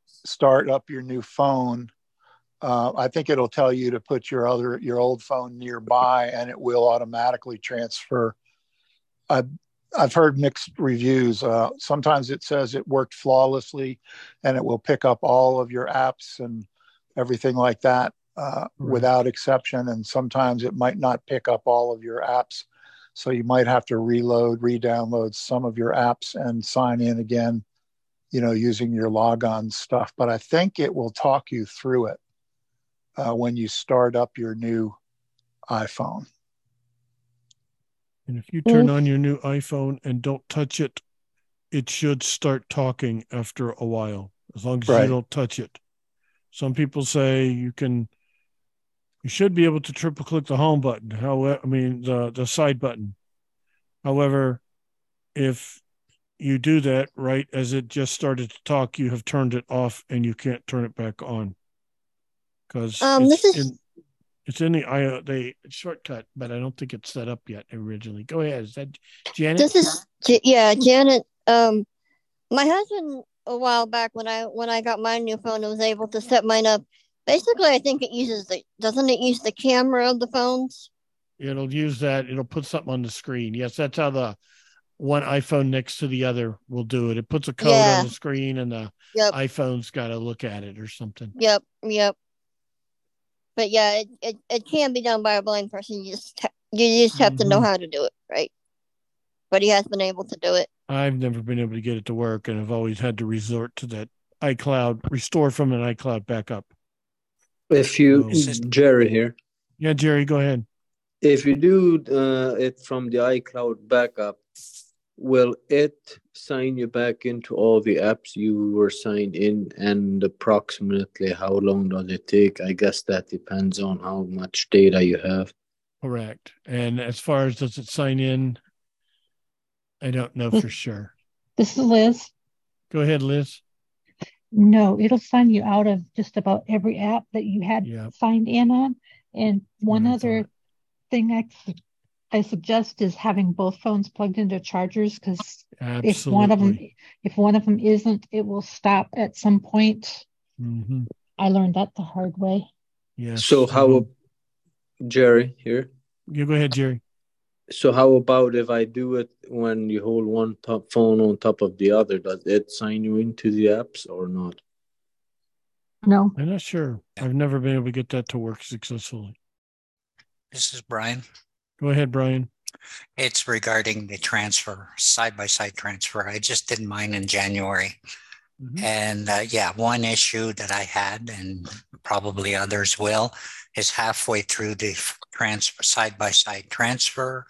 start up your new phone, uh, I think it'll tell you to put your other your old phone nearby, and it will automatically transfer. I I've heard mixed reviews. Uh, sometimes it says it worked flawlessly, and it will pick up all of your apps and everything like that uh, right. without exception. And sometimes it might not pick up all of your apps, so you might have to reload, re-download some of your apps and sign in again. You know, using your logon stuff. But I think it will talk you through it uh, when you start up your new iPhone. And if you turn on your new iPhone and don't touch it, it should start talking after a while, as long as right. you don't touch it. Some people say you can, you should be able to triple click the home button. However, I mean the the side button. However, if you do that right as it just started to talk, you have turned it off and you can't turn it back on. Because um, this is in, it's in the IO the shortcut, but I don't think it's set up yet originally. Go ahead. Is that Janet? This is yeah, Janet. Um, my husband a while back when I when I got my new phone was able to set mine up. Basically, I think it uses the doesn't it use the camera of the phones? It'll use that. It'll put something on the screen. Yes, that's how the one iPhone next to the other will do it. It puts a code yeah. on the screen, and the yep. iPhone's got to look at it or something. Yep, yep but yeah, it, it, it can be done by a blind person. You just ha- you just have mm-hmm. to know mm-hmm. how to do it, right? But he has been able to do it. I've never been able to get it to work, and I've always had to resort to that iCloud restore from an iCloud backup. If you, Jerry here. Yeah, Jerry, go ahead. If you do uh, it from the iCloud backup, will it sign you back into all the apps you were signed in and approximately how long does it take? I guess that depends on how much data you have. Correct. And as far as does it sign in i don't know for sure. this is liz. Go ahead liz no it'll sign you out of just about every app that you had yep. signed in on and one other thing i I suggest is having both phones plugged into chargers because if one of them if one of them isn't, it will stop at some point. Mm-hmm. I learned that the hard way. Yeah. So how, Jerry here? You go ahead, Jerry. So how about if I do it when you hold one top phone on top of the other? Does it sign you into the apps or not? No, I'm not sure. I've never been able to get that to work successfully. This is Brian. Go ahead, Brian. It's regarding the transfer, side by side transfer. I just did mine in January. Mm-hmm. And uh, yeah, one issue that I had, and probably others will, is halfway through the transfer, side by side transfer,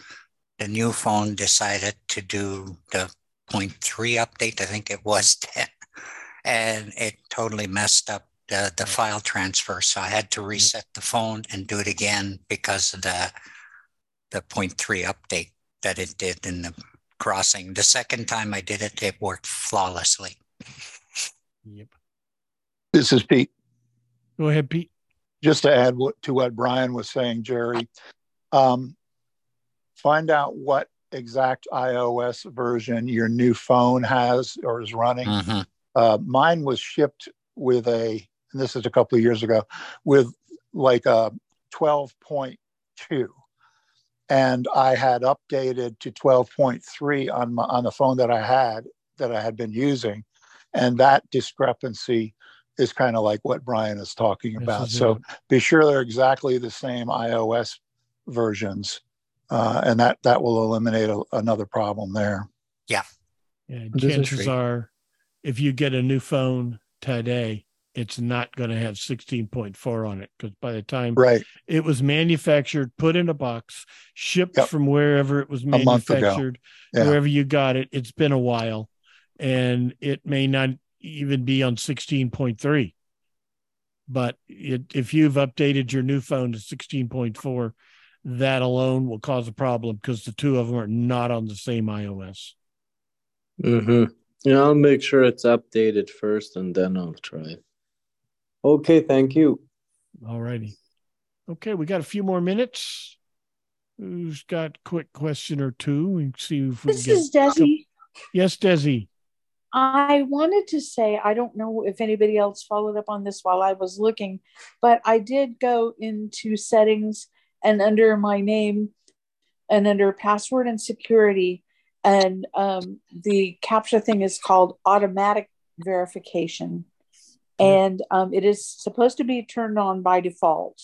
the new phone decided to do the 0.3 update. I think it was 10. And it totally messed up the, the file transfer. So I had to reset the phone and do it again because of the the 0.3 update that it did in the crossing. The second time I did it, it worked flawlessly. Yep. This is Pete. Go ahead, Pete. Just to add what, to what Brian was saying, Jerry, um, find out what exact iOS version your new phone has or is running. Mm-hmm. Uh, mine was shipped with a, and this is a couple of years ago, with like a 12.2 and I had updated to 12.3 on my, on the phone that I had that I had been using, and that discrepancy is kind of like what Brian is talking about. Is so be sure they're exactly the same iOS versions, uh, and that that will eliminate a, another problem there. Yeah. Yeah. Chances are, if you get a new phone today, it's not going to have 16.4 on it because by the time right. it was manufactured, put in a box, shipped yep. from wherever it was manufactured, yeah. wherever you got it, it's been a while and it may not even be on 16.3. But it, if you've updated your new phone to 16.4, that alone will cause a problem because the two of them are not on the same iOS. Mm-hmm. Yeah, I'll make sure it's updated first and then I'll try. Okay, thank you. All righty. Okay, we got a few more minutes. Who's got quick question or two? We can see if we this is Desi. Yes, Desi. I wanted to say I don't know if anybody else followed up on this while I was looking, but I did go into settings and under my name and under password and security, and um, the CAPTCHA thing is called automatic verification and um, it is supposed to be turned on by default.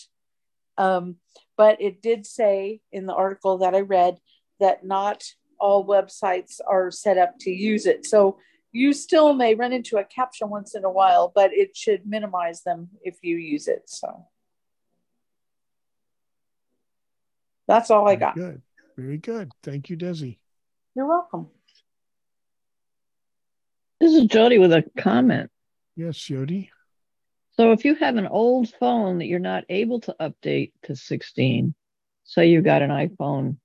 Um, but it did say in the article that I read that not all websites are set up to use it. So you still may run into a caption once in a while, but it should minimize them if you use it. So that's all I got. Good. Very good. Thank you, Desi. You're welcome. This is Jody with a comment. Yes, Jody. So if you have an old phone that you're not able to update to 16, say you've got an iPhone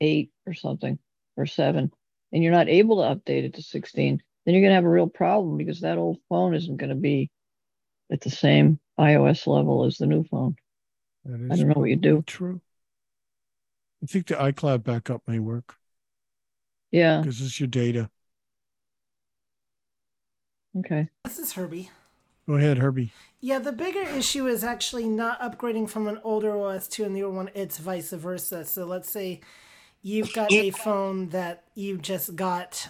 8 or something or 7, and you're not able to update it to 16, then you're going to have a real problem because that old phone isn't going to be at the same iOS level as the new phone. I don't know what you do. True. I think the iCloud backup may work. Yeah. Because it's your data. Okay. This is Herbie. Go ahead, Herbie. Yeah, the bigger issue is actually not upgrading from an older OS to a newer one. It's vice versa. So let's say you've got a phone that you just got,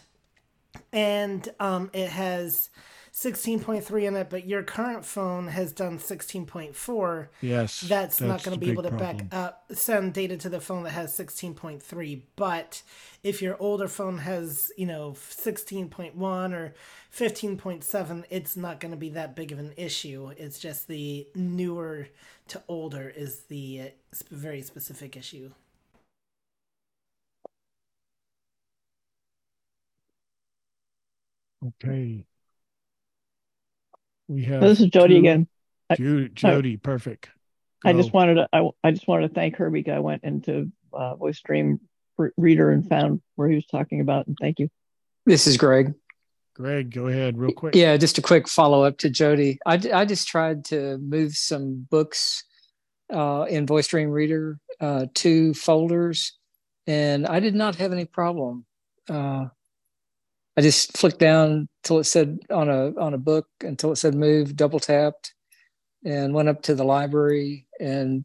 and um, it has 16.3 in it, but your current phone has done 16.4. Yes. That's, that's not going to be able to problem. back up, send data to the phone that has 16.3. But if your older phone has, you know, 16.1 or 15.7, it's not going to be that big of an issue. It's just the newer to older is the uh, very specific issue. Okay. We have. this is Jody two, again. Jody, Jody I, perfect. Go. I just wanted to. I, I just wanted to thank Herbie. I went into uh, Voice Dream Reader and found where he was talking about, and thank you. This is Greg. Greg, go ahead, real quick. Yeah, just a quick follow up to Jody. I, I just tried to move some books uh, in Voice Dream Reader uh, to folders, and I did not have any problem. Uh, I just flicked down till it said on a on a book until it said move, double tapped, and went up to the library and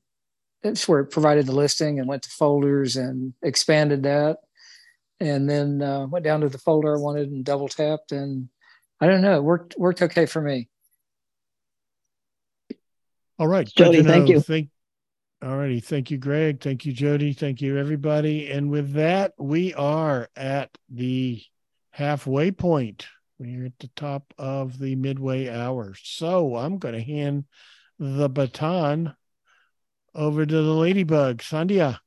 that's where it provided the listing and went to folders and expanded that and then uh, went down to the folder I wanted and double tapped and I don't know it worked worked okay for me. All right, Jody, thank you. Thank, all righty, thank you, Greg. Thank you, Jody. Thank you, everybody. And with that, we are at the halfway point. We're at the top of the midway hour. So I'm going to hand the baton over to the ladybug, Sandhya.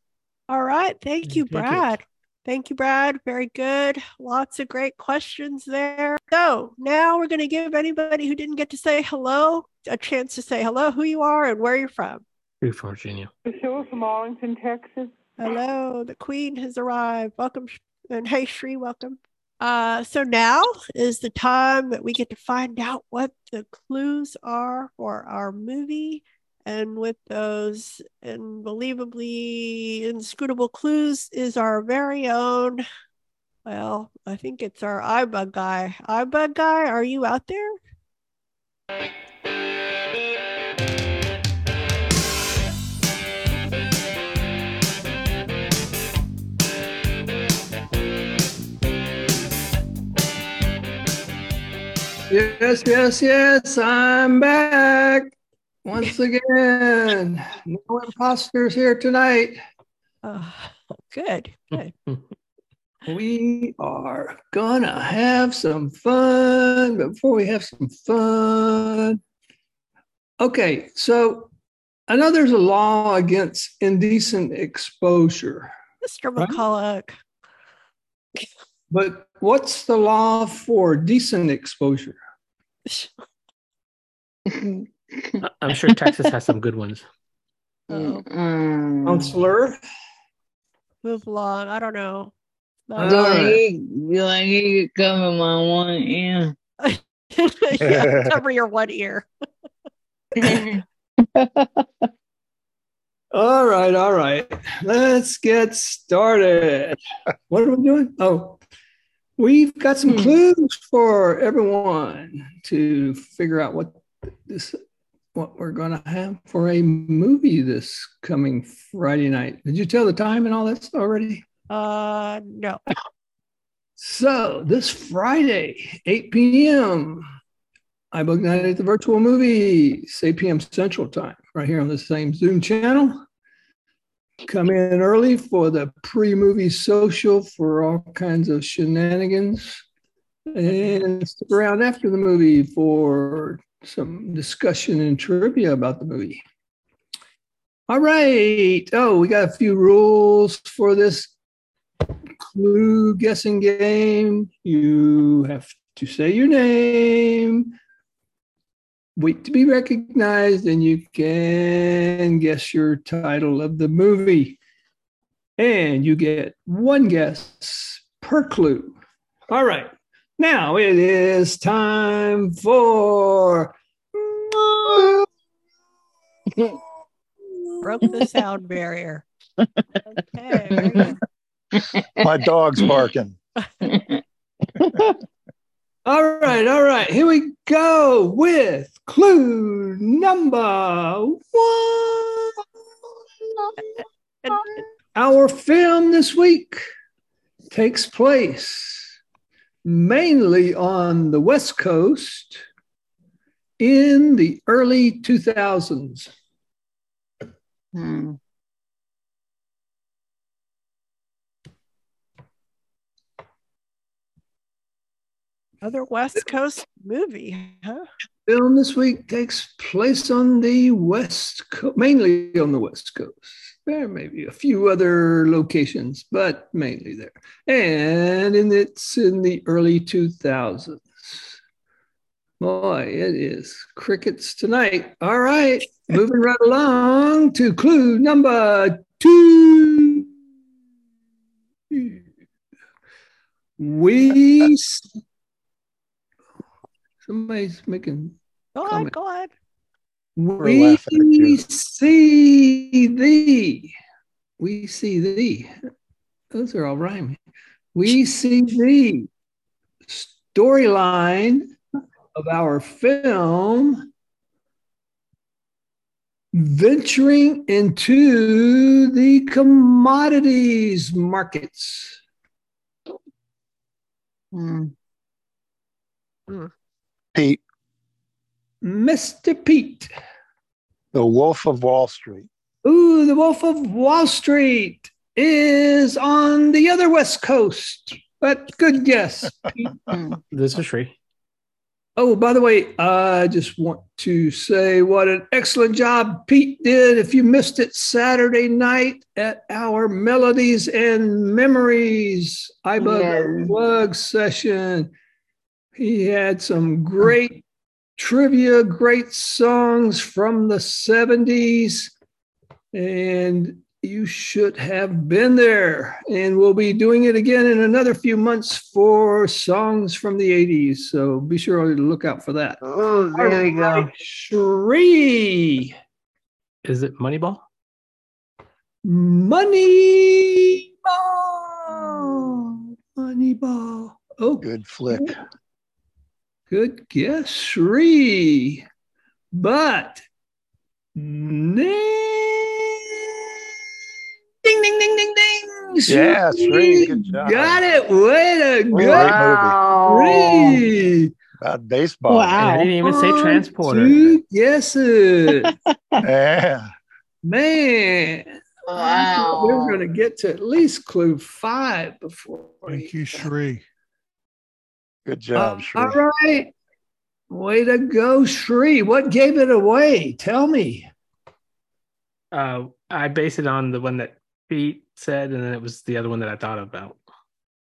All right. Thank you, Brad. Thank you, Brad. Very good. Lots of great questions there. So now we're going to give anybody who didn't get to say hello a chance to say hello, who you are, and where you're from. Virginia. Priscilla from Arlington, Texas. Hello. The Queen has arrived. Welcome. And hey, Shri, welcome. Uh, so now is the time that we get to find out what the clues are for our movie. And with those unbelievably inscrutable clues is our very own, well, I think it's our iBug guy. iBug guy, are you out there? Yes, yes, yes, I'm back once again. No imposters here tonight. Oh, good, good. we are gonna have some fun. Before we have some fun, Okay, so I know there's a law against indecent exposure. Mr. McCulloch. But what's the law for decent exposure? I'm sure Texas has some good ones. Counselor? Move along. I don't know. All Do I right. get, do I get to cover my one ear? yeah, cover your one ear. All right, all right. Let's get started. What are we doing? Oh, we've got some clues for everyone to figure out what this what we're going to have for a movie this coming Friday night. Did you tell the time and all that already? Uh, no. So this Friday, 8 p.m., iBug Night at the Virtual Movies, 8 p.m. Central Time, right here on the same Zoom channel. Come in early for the pre-movie social for all kinds of shenanigans. And stick around after the movie for some discussion and trivia about the movie. All right. Oh, we got a few rules for this clue guessing game. You have to say your name, wait to be recognized, and you can guess your title of the movie. And you get one guess per clue. All right. Now it is time for Broke the sound barrier. Okay. My dog's barking. All right, all right. Here we go with clue number one. Our film this week takes place mainly on the West Coast in the early 2000s. Other West Coast movie, huh? Film this week takes place on the West Coast, mainly on the West Coast. There may be a few other locations, but mainly there. And in, it's in the early 2000s. Boy, it is crickets tonight. All right, moving right along to clue number two. We somebody's making Go on, comment. go ahead. We laughing at you. see thee. We see thee. Those are all rhyming. We see thee. Storyline of our film venturing into the commodities markets. Hmm. Hmm. Pete, Mr. Pete. The Wolf of Wall Street. Ooh, the Wolf of Wall Street is on the other West Coast, but good guess. Hmm. This is Shree. Oh, by the way, I just want to say what an excellent job Pete did. If you missed it Saturday night at our Melodies and Memories iBug Plug session, he had some great trivia, great songs from the 70s, and you should have been there. And we'll be doing it again in another few months for songs from the 80s. So be sure to look out for that. Oh, there we go. Shree. Is it Moneyball? Money ball. Money ball. Oh, Good flick. Good guess, Shree. But ding, ding, ding, ding, ding. Yeah, Shree, good job. Got it. Way to Great go. movie. Shree. About baseball. I didn't even say transporter. Two guesses. Yeah. Man. Wow. We're going to get to at least clue five before. Thank you, Shree. Good job, Uh, all Shree. right. Way to go, Shri. What gave it away? Tell me. Uh, I based it on the one that Pete said, and then it was the other one that I thought about.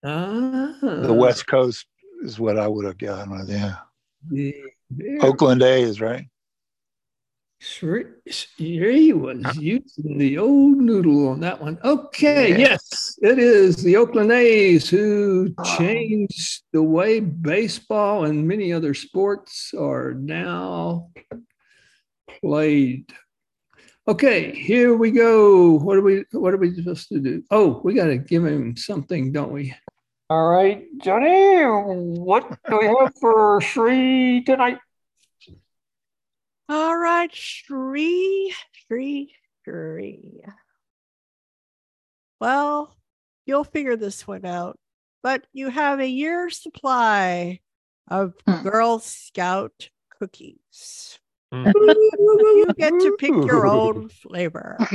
Ah. The West Coast is what I would have gone with. Yeah. Oakland A's, right? Shri, Shri was using the old noodle on that one. Okay, Yeah. yes, it is the Oakland A's who ah. changed the way baseball and many other sports are now played. Okay, here we go. What are we what are we supposed to do? Oh, we gotta give him something, don't we? All right, Johnny, what do we have for Shri tonight? All right, Shri, Shri, Shri. Well, you'll figure this one out, but you have a year's supply of hmm. Girl Scout cookies. Hmm. you get to pick your own flavor.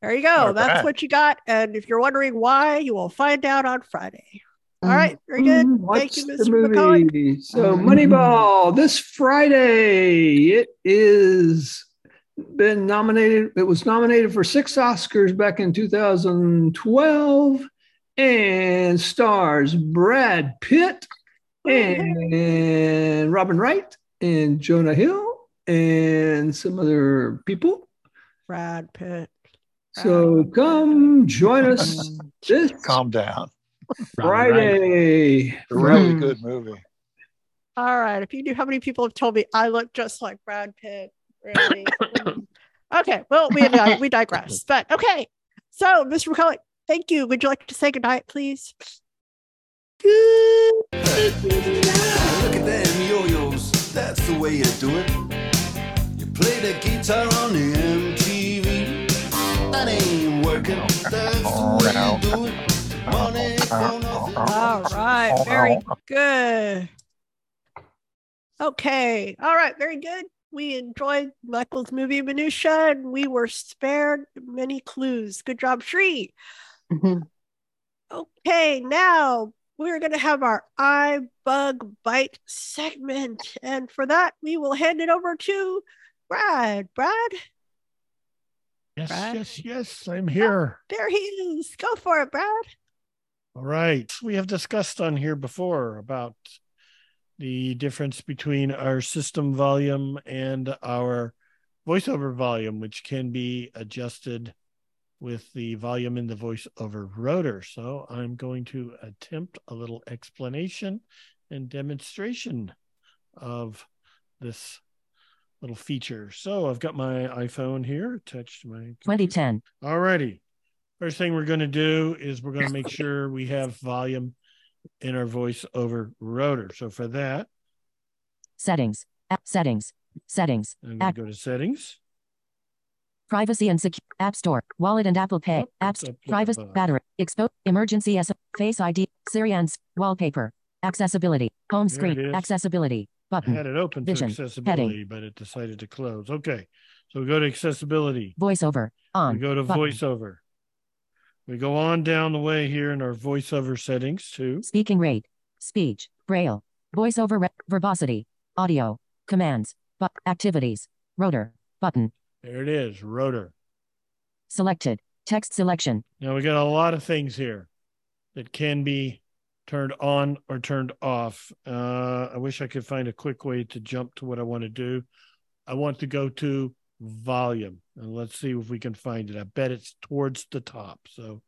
There you go. All That's right. what you got. And if you're wondering why, you will find out on Friday. All right, mm-hmm. very good. Mm-hmm. Thank you, the Mr. McCullough. movie. So mm-hmm. Moneyball this Friday. It is been nominated. It was nominated for six Oscars back in 2012, and stars Brad Pitt and Robin Wright and Jonah Hill and some other people. Brad Pitt. So come join us this Calm down. Friday. Really from- good movie. All right. If you knew how many people have told me I look just like Brad Pitt, really. okay. Well, we uh, we digress. But okay. So, Mr. McCullough, thank you. Would you like to say goodnight, please? Look at them yo-yos, that's the way you do it. You play the guitar on the MTV. That ain't working, oh, that's the oh, way you do it. Money for nothing. All right. Very good. Okay. All right. Very good. We enjoyed Michael's movie Minutia and we were spared many clues. Good job, Shri. Mm-hmm. Okay, now we're going to have our eye bug bite segment. And for that, we will hand it over to Brad. Brad, Yes, Brad? yes, yes. I'm here. Oh, there he is. Go for it, Brad. All right. We have discussed on here before about the difference between our system volume and our voiceover volume, which can be adjusted with the volume in the voiceover rotor. So I'm going to attempt a little explanation and demonstration of this little feature. So I've got my iPhone here attached to my 2010. all righty. First thing we're going to do is we're going to make sure we have volume in our voice over rotor. So for that, Settings. App settings. Settings. I'm going App to go to settings. privacy and secure. App Store. Wallet and Apple Pay. Oh, Apps. up, up, Privacy. Battery. Expose. Emergency S. Face ID. Siri and wallpaper. Accessibility. Home screen. Accessibility. I Button. had it open to accessibility, Heading. but it decided to close. Okay. So we go to accessibility. Voiceover. On. We go to Button. voiceover. We go on down the way here in our voiceover settings too. Speaking rate. Speech. Braille. Voiceover. Re- verbosity. Audio. Commands. But activities. Rotor. Button. There it is, rotor. Selected. Text selection. Now we got a lot of things here that can be turned on or turned off. Uh, I wish I could find a quick way to jump to what I want to do. I want to go to volume and let's see if we can find it. I bet it's towards the top. So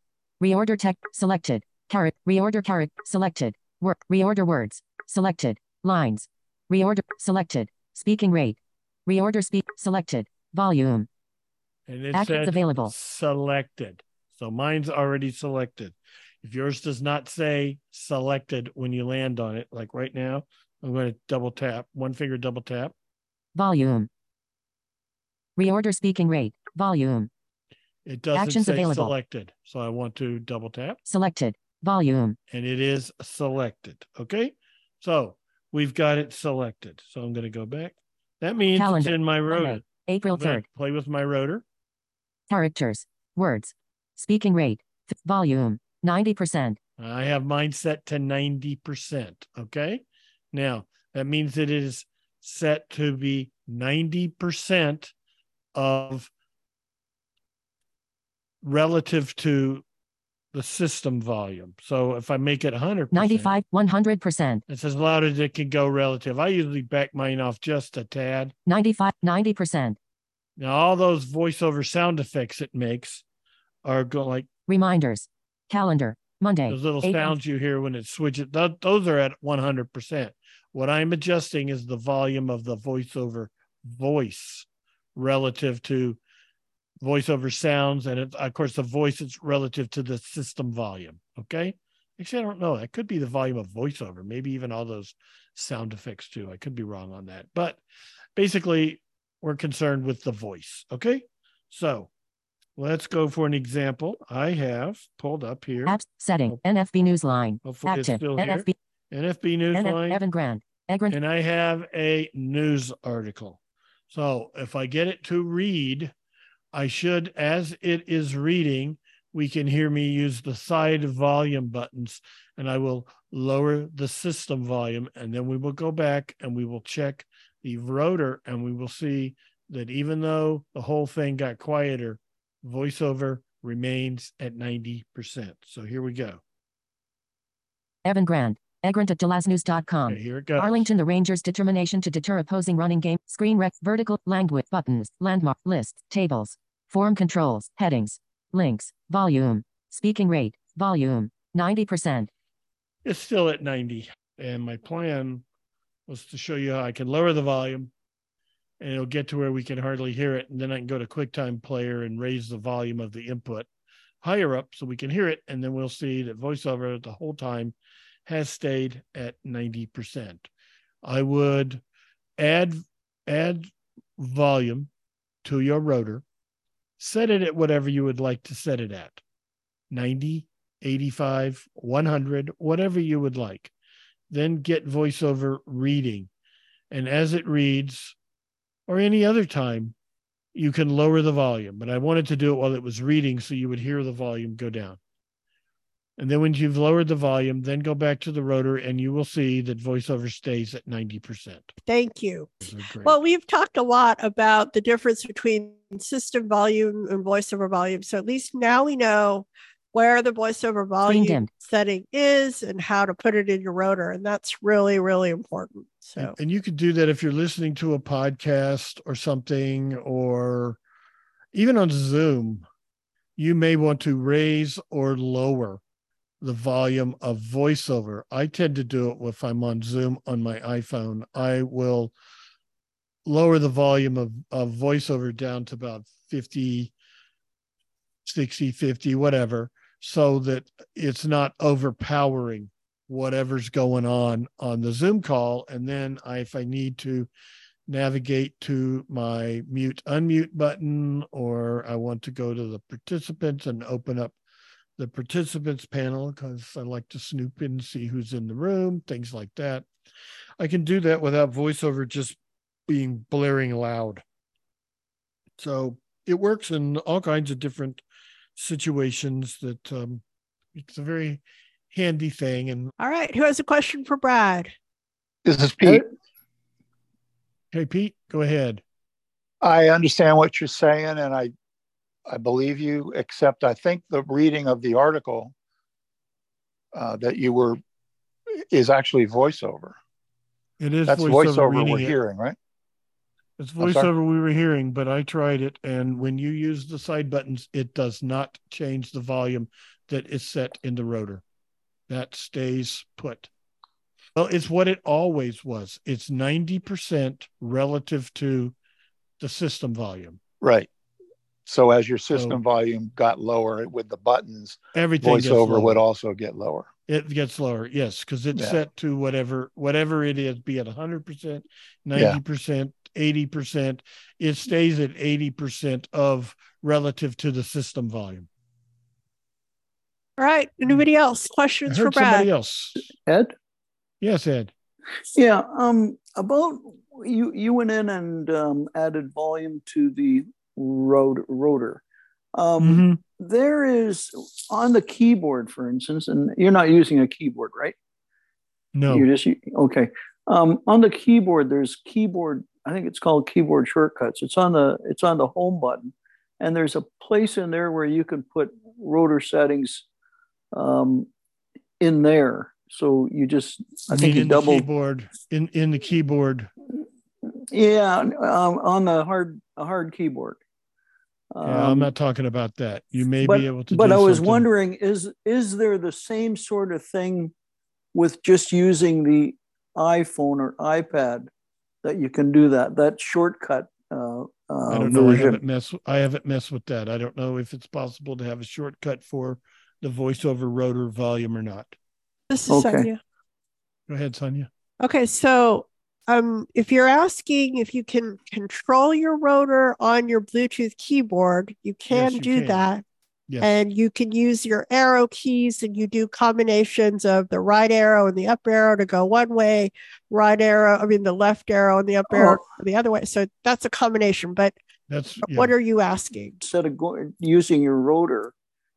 Reorder text selected. Caret. Reorder caret selected. Work, Reorder words selected. Lines. Reorder selected. Speaking rate. Reorder speak selected. Volume. and it Actions available. selected. So mine's already selected. If yours does not say selected when you land on it, like right now, I'm going to double tap, one finger double tap. Volume. Reorder speaking rate. Volume. It doesn't Actions say available. selected. So I want to double tap Selected. Volume. and it is selected. Okay. So we've got it selected. So I'm going to go back. That means it's Calendar. in my rotor. Monday, April 3rd. Play with my rotor. Characters. Words. Speaking rate. Th- volume. 90%. I have mine set to 90%. Okay. Now That means it is set to be 90% of relative to the system volume. So if I make it 100%, 95, 100%, it's as loud as it can go relative. I usually back mine off just a tad. 95, 90%. Now, all those voiceover sound effects it makes are go like reminders, calendar, Monday. those little sounds you hear when it switches. Th- those are at 100%. What I'm adjusting is the volume of the voiceover voice relative to voiceover sounds. And it, of course, the voice is relative to the system volume. Okay. Actually, I don't know. That could be the volume of voiceover, maybe even all those sound effects too. I could be wrong on that. But basically, we're concerned with the voice. Okay. So let's go for an example. I have pulled up here. Apps, setting, NFB Newsline, Hopefully it's active, still here. NFB, NFB Newsline. Evan Grant, and I have a news article. So if I get it to read, I should, as it is reading, we can hear me use the side volume buttons and I will lower the system volume. And then we will go back and we will check the rotor and we will see that even though the whole thing got quieter, voiceover remains at 90%. So here we go. Evan Grant, Egrant at dallasnews.com. Okay, here it goes. Arlington, the Rangers' determination to deter opposing running game, screen rec, vertical, language, buttons, landmark, lists, tables, form controls, headings, links, volume, speaking rate, volume, 90%. It's still at 90. And my plan was to show you how I can lower the volume and it'll get to where we can hardly hear it. And then I can go to QuickTime Player and raise the volume of the input higher up so we can hear it. And then we'll see that voiceover the whole time has stayed at 90%. I would add add volume to your rotor, set it at whatever you would like to set it at 90, 85, 100, whatever you would like. Then get voiceover reading. And as it reads, or any other time, you can lower the volume. But I wanted to do it while it was reading so you would hear the volume go down. And then when you've lowered the volume, then go back to the rotor and you will see that voiceover stays at 90%. Thank you. Those are great. Well, we've talked a lot about the difference between system volume and voiceover volume. So at least now we know where the voiceover volume setting is and how to put it in your rotor. And that's really, really important. So And, and you could do that if you're listening to a podcast or something, or even on Zoom. You may want to raise or lower the volume of voiceover. I tend to do it if I'm on Zoom on my iPhone. I will lower the volume of, of voiceover down to about 50, 60, 50, whatever, so that it's not overpowering whatever's going on on the Zoom call. And then I, if I need to navigate to my mute unmute button, or I want to go to the participants and open up the participants panel because I like to snoop in and see who's in the room, things like that. I can do that without voiceover just being blaring loud. So it works in all kinds of different situations that um, it's a very handy thing. And all right, who has a question for Brad? This is Pete. hey, Pete, go ahead. I understand what you're saying, and I I believe you, except I think the reading of the article uh, that you were is actually voiceover. It is That's voiceover voiceover we're it. hearing, right? It's voiceover we were hearing, but I tried it, and when you use the side buttons, it does not change the volume that is set in the rotor. That stays put. Well, it's what it always was. It's 90% relative to the system volume. Right. So as your system So- volume got lower with the buttons, Everything gets voiceover would also get lower. It gets lower, yes, because it's Yeah. set to whatever whatever it is, be it 100%, 90%, 80%. It stays at 80% of relative to the system volume. All right, anybody else? I Questions for Brad? somebody else. Ed? Yes, Ed. Yeah, um, about you you went in and um, added volume to the road rotor. Um, Mm-hmm. there is on the keyboard, for instance, and you're not using a keyboard, right? No. You're just okay. Um, on the keyboard, there's keyboard. I think it's called keyboard shortcuts. It's on the it's on the home button, and there's a place in there where you can put rotor settings um, in there. So you just I think you double keyboard in in the keyboard. Yeah, um, on the hard a hard keyboard. Yeah, I'm Um, not talking about that. You may but, be able to. but do I was something- wondering, is is there the same sort of thing with just using the iPhone or iPad that you can do that that shortcut uh, uh, I don't know. I haven't messed. I haven't messed with that. I don't know if it's possible to have a shortcut for the voiceover rotor volume or not. This is Okay. Sandhya. Go ahead, Sandhya. Okay, so um, if you're asking if you can control your rotor on your Bluetooth keyboard, you can you do can. that. Yes. And you can use your arrow keys and you do combinations of the right arrow and the up arrow to go one way, right arrow, I mean, the left arrow and the up arrow the other way. So that's a combination. But That's what are you asking? Instead of going, using your rotor,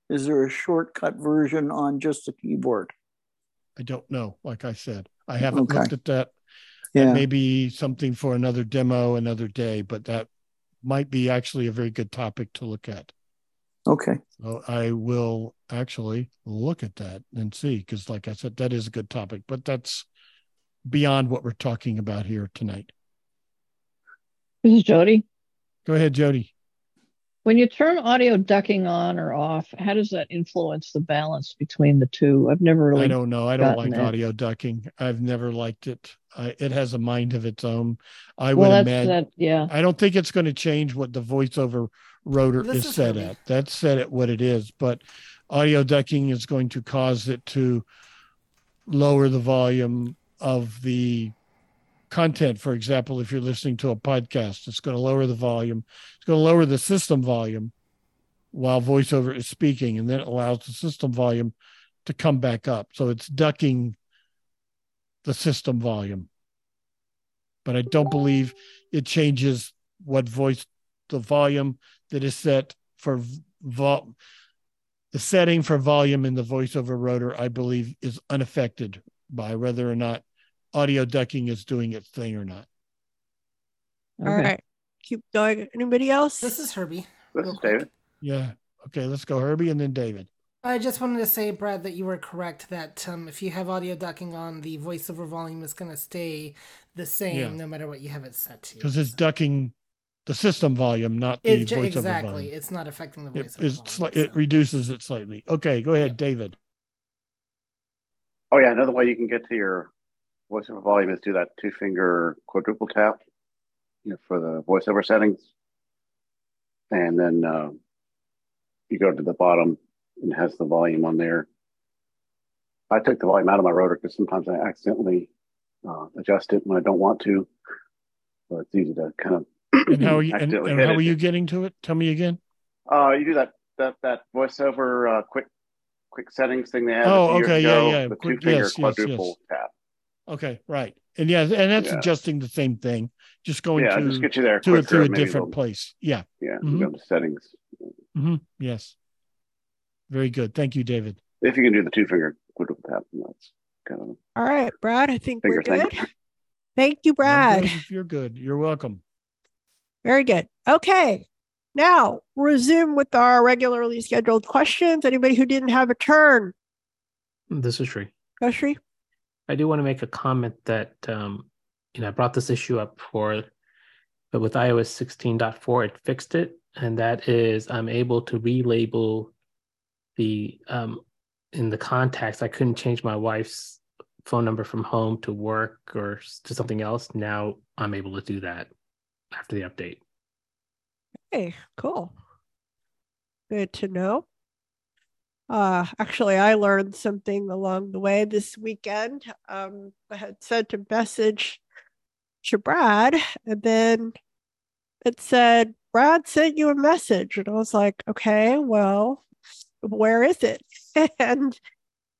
is there a shortcut version on just the keyboard? I don't know. Like I said, I haven't Okay. looked at that. Yeah. That may be something for another demo another day, but that might be actually a very good topic to look at. Okay. So I will actually look at that and see, because like I said, that is a good topic, but that's beyond what we're talking about here tonight. This is Jody. Go ahead, Jody. When you turn audio ducking on or off, how does that influence the balance between the two? I've never really. I don't know. I don't like that. audio ducking. I've never liked it. I, it has a mind of its own. I Well, would that's imagine. that. Yeah. I don't think it's going to change what the voiceover rotor This is is set at. That's set at what it is, but audio ducking is going to cause it to lower the volume of the content. For example, if you're listening to a podcast, it's going to lower the volume. It's going to lower the system volume while voiceover is speaking, and then it allows the system volume to come back up. So it's ducking the system volume. But I don't believe it changes what voice the volume that is set for vol the setting for volume in the voiceover rotor, I believe, is unaffected by whether or not audio ducking is doing its thing or not. All right. Keep going. Anybody else? This is Herbie. This is David. Yeah. Okay, let's go Herbie and then David. I just wanted to say, Brad, that you were correct that um, if you have audio ducking on, the voiceover volume is going to stay the same Yeah. no matter what you have it set to. Because it's ducking the system volume, not the It, voiceover exactly. volume. It's not affecting the It, voiceover is sli- it reduces it slightly. Okay, go ahead, David. Oh yeah, another way you can get to your voiceover volume is do that two finger quadruple tap, you know, for the voiceover settings, and then uh, you go to the bottom and it has the volume on there. I took the volume out of my rotor because sometimes I accidentally uh, adjust it when I don't want to. So it's easy to kind of And how are you and, and how are you getting to it? Tell me again. Uh, you do that that that voiceover uh, quick quick settings thing they had. Oh, a few years okay, yeah, ago, yeah, The two finger yes, yes, yes. tap. Okay, right. And yeah, and that's Yeah. adjusting the same thing, just going Yeah, to just get you there to it quicker, through a different place. Yeah. Yeah, Mhm. go to settings. hmm Yes. Very good. Thank you, David. If you can do the two finger quadruple tap, that's kind of All right, Brad. I think we're good. thing. Thank you, Brad. good you're good. You're welcome. Very good. Okay. Now resume with our regularly scheduled questions. Anybody who didn't have a turn, This is Sri. go Shri. I do want to make a comment that um, you know I brought this issue up before, but with iOS 16.4, it fixed it, and that is I'm able to relabel the um, in the contacts. I couldn't change my wife's phone number from home to work or to something else. Now I'm able to do that after the update. Hey, cool. Good to know. Uh, actually, I learned something along the way this weekend. Um, I had sent a message to Brad, and then it said, Brad sent you a message. And I was like, okay, well, where is it? and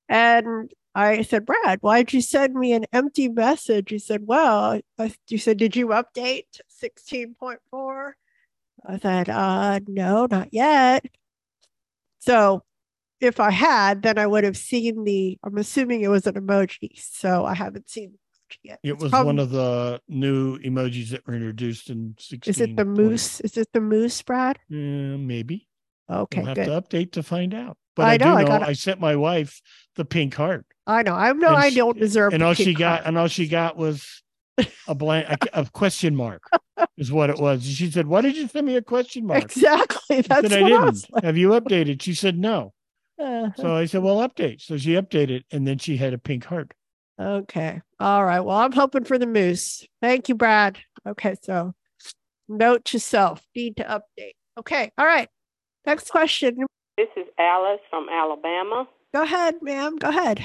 and I said, Brad, why'd you send me an empty message? He said, Well, I, you said, did you update 16.4? I said, uh, no, not yet. So if I had, then I would have seen the, I'm assuming it was an emoji. So I haven't seen it yet. It It's was prob- one of the new emojis that were introduced in 16. Is it the moose? Is it the moose, Brad? Uh, maybe. Okay, We'll have good. to update to find out. But I I, do know, know I I, gotta- sent my wife the pink heart. I know. I know. And I don't deserve. and all she got heart. and all she got was a blank a, a question mark is what it was. She said, Why did you send me a question mark? Exactly. I That's said, I what I didn't. like. Have you updated? She said no. Uh-huh. So I said, Well, update. So she updated and then she had a pink heart. Okay. All right. Well, I'm hoping for the moose. Thank you, Brad. Okay. So note to self need to update. Okay. All right. Next question. This is Alice from Alabama. Go ahead, ma'am. Go ahead.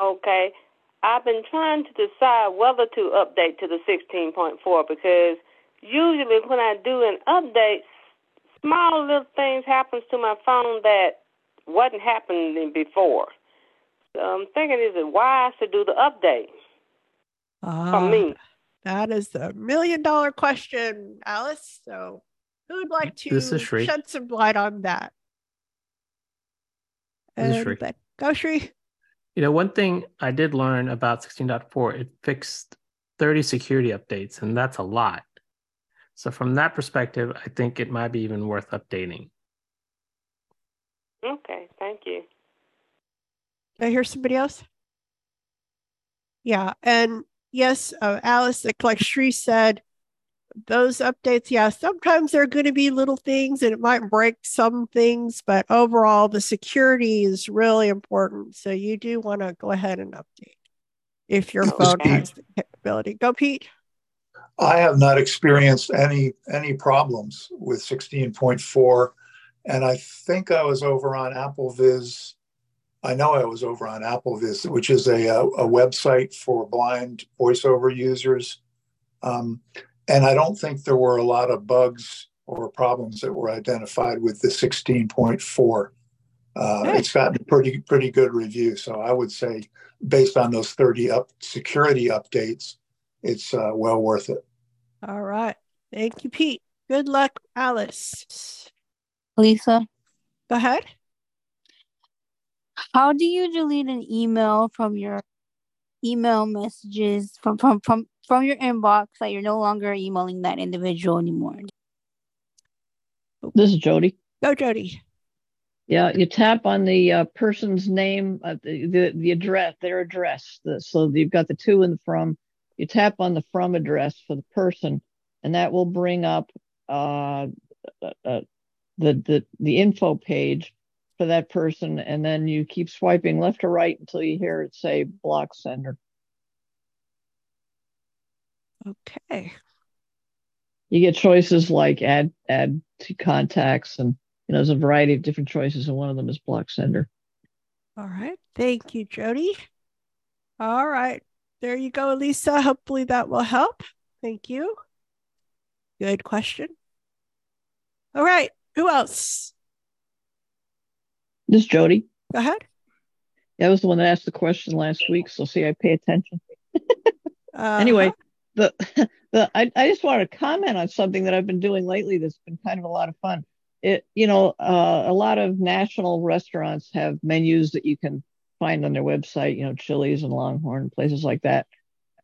Okay. I've been trying to decide whether to update to the 16.4 because usually when I do an update, small little things happens to my phone that wasn't happening before. So I'm thinking, is it wise to do the update Ah, for me? That is the million dollar question, Alice. So who would like to This is Shri. shed some light on that? This is Shri. Go, Shri. You know, one thing I did learn about 16.4, it fixed 30 security updates, and that's a lot. So from that perspective, I think it might be even worth updating. Okay, thank you. I hear somebody else? Yeah, and yes, uh, Alice, like, like Shri said, those updates, yeah, sometimes they're going to be little things and it might break some things, but overall, the security is really important. So you do want to go ahead and update if your phone has the capability. Go, Pete. I have not experienced any any problems with 16.4, and I think I was over on AppleVis. I know I was over on AppleVis, which is a a, a website for blind voiceover users, um, and I don't think there were a lot of bugs or problems that were identified with the 16.4. Uh, Good. it's gotten a pretty pretty good review, so I would say, based on those 30 up security updates, it's uh, well worth it. All right. Thank you, Pete. Good luck, Alice. Lisa, Go ahead. how do you delete an email from your email messages from from from, from your inbox that you're no longer emailing that individual anymore? This is Jody. Go, Jody. Yeah, you tap on the uh, person's name, uh, the, the the address, their address. The, so you've got the to and the from. You tap on the from address for the person, and that will bring up uh, uh, uh, the the the info page for that person, and then you keep swiping left or right until you hear it say block sender. Okay. You get choices like add add to contacts, and you know there's a variety of different choices, and one of them is block sender. All right. Thank you, Jody. All right. There you go, Lisa. Hopefully that will help. Thank you. Good question. All right. Who else? This Jody. Go ahead. Yeah, That was the one that asked the question last week, so see, I pay attention. Uh, Anyway, the the I, I just wanted to comment on something that I've been doing lately that's been kind of a lot of fun. It you know, uh, a lot of national restaurants have menus that you can find on their website, you know, Chili's and Longhorn, places like that.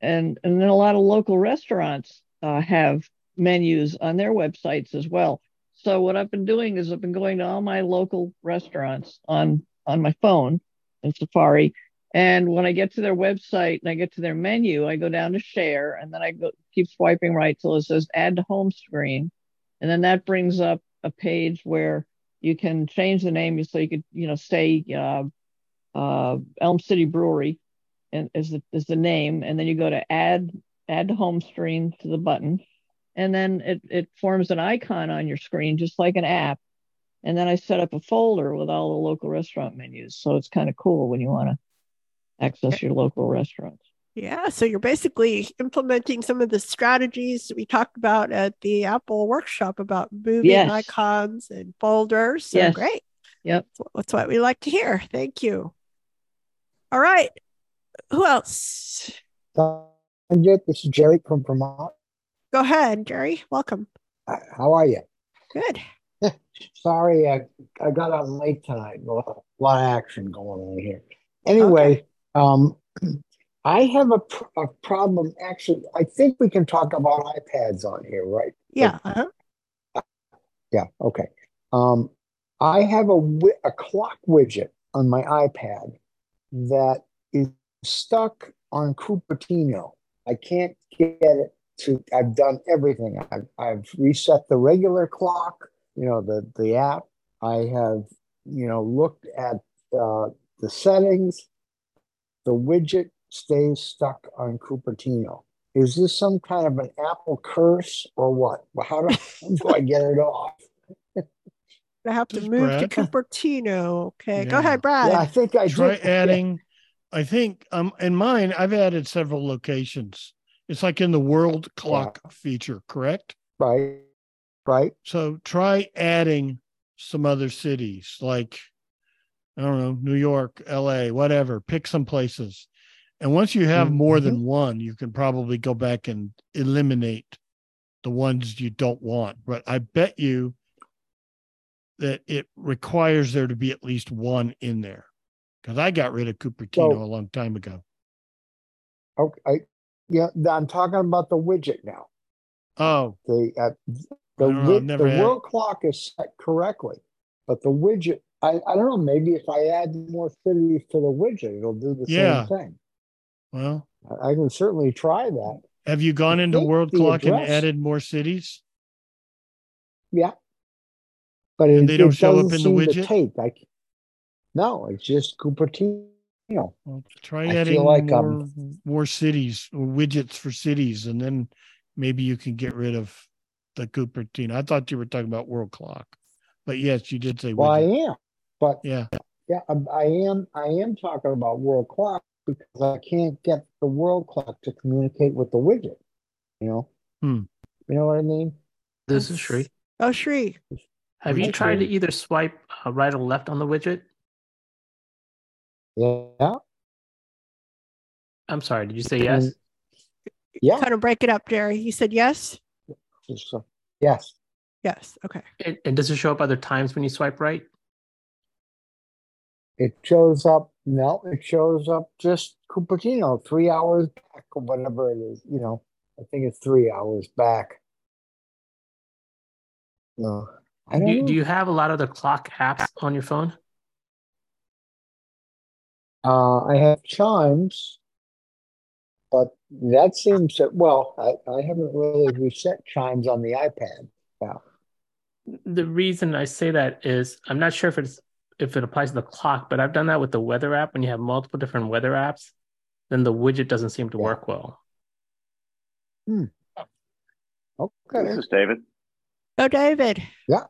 And and then a lot of local restaurants uh, have menus on their websites as well. So what I've been doing is I've been going to all my local restaurants on on my phone in Safari. And when I get to their website and I get to their menu, I go down to share and then I go keep swiping right till it says add to home screen. And then that brings up a page where you can change the name so you could, you know, say uh, uh, Elm City Brewery and is the is the name, and then you go to add add to home screen to the button, and then it it forms an icon on your screen just like an app. And then I set up a folder with all the local restaurant menus, so it's kind of cool when you want to access eh. your local restaurants. Yeah. So you're basically implementing some of the strategies we talked about at the Apple workshop about moving Yes. icons and folders. So Yes. great. Yep. That's what we like to hear. Thank you. All right. Who else? Sanjit, this is Jerry from Vermont. Go ahead, Jerry. Welcome. How are you? Good. Sorry, I, I got on late tonight. A lot, a lot of action going on here. Anyway, um, I have a, pr- a problem. Actually, I think we can talk about iPads on here, right? Yeah. Uh-huh. Yeah. Okay. Um, I have a wi- a clock widget on my iPad that is stuck on Cupertino. I can't get it to. I've done everything. I've I've reset the regular clock. You know the the app. I have you know looked at uh, the settings. The widget stays stuck on Cupertino. Is this some kind of an Apple curse or what? How do, how do I get it off? I have to This move Brad. to Cupertino. Okay, go ahead, Brad. Yeah, I think I Try did. adding. I think um in mine I've added several locations. It's like in the world clock feature, correct? Right. Right. So try adding some other cities like I don't know, New York, LA, whatever. Pick some places. And once you have more than mm-hmm. one, you can probably go back and eliminate the ones you don't want. But I bet you that it requires there to be at least one in there. Because I got rid of Cupertino So- a long time ago. Okay. Yeah, I'm talking about the widget now. Oh, The uh, the, know, I've wi- never the had- world clock is set correctly, but the widget. I, I don't know. Maybe if I add more cities to the widget, it'll do the Yeah. same thing. well, I, I can certainly try that. have you gone into World Clock and added more cities? Yeah. But And it, they don't show up in the widget? take. I, no, it's just Cupertino. Well, try I feel adding like, more, um, more cities or widgets for cities, and then maybe you can get rid of the Cupertino. I thought you were talking about World Clock, but yes, you did say Well, I am, but Yeah. yeah, I, I am. I am talking about world clock because I can't get the world clock to communicate with the widget. You know. Hmm. You know what I mean? This is Shri. Oh, Shri. Have you tried to either swipe uh, right or left on the widget? Yeah. I'm sorry, did you say yes? Yeah. Kind of break it up, Jerry. You said yes? Yes. Yes. Okay. And, and does it show up other times when you swipe right? It shows up. No, it shows up just Cupertino three hours back or whatever it is. You know, I think it's three hours back. No, Do you, do you have a lot of the clock apps on your phone? Uh, I have chimes, but that seems to, well, I, I haven't really reset chimes on the iPad. Yeah. The reason I say that is I'm not sure if it's if it applies to the clock, but I've done that with the weather app. When you have multiple different weather apps, then the widget doesn't seem to work well. Hmm. Okay. This is David. Oh, David. Yeah.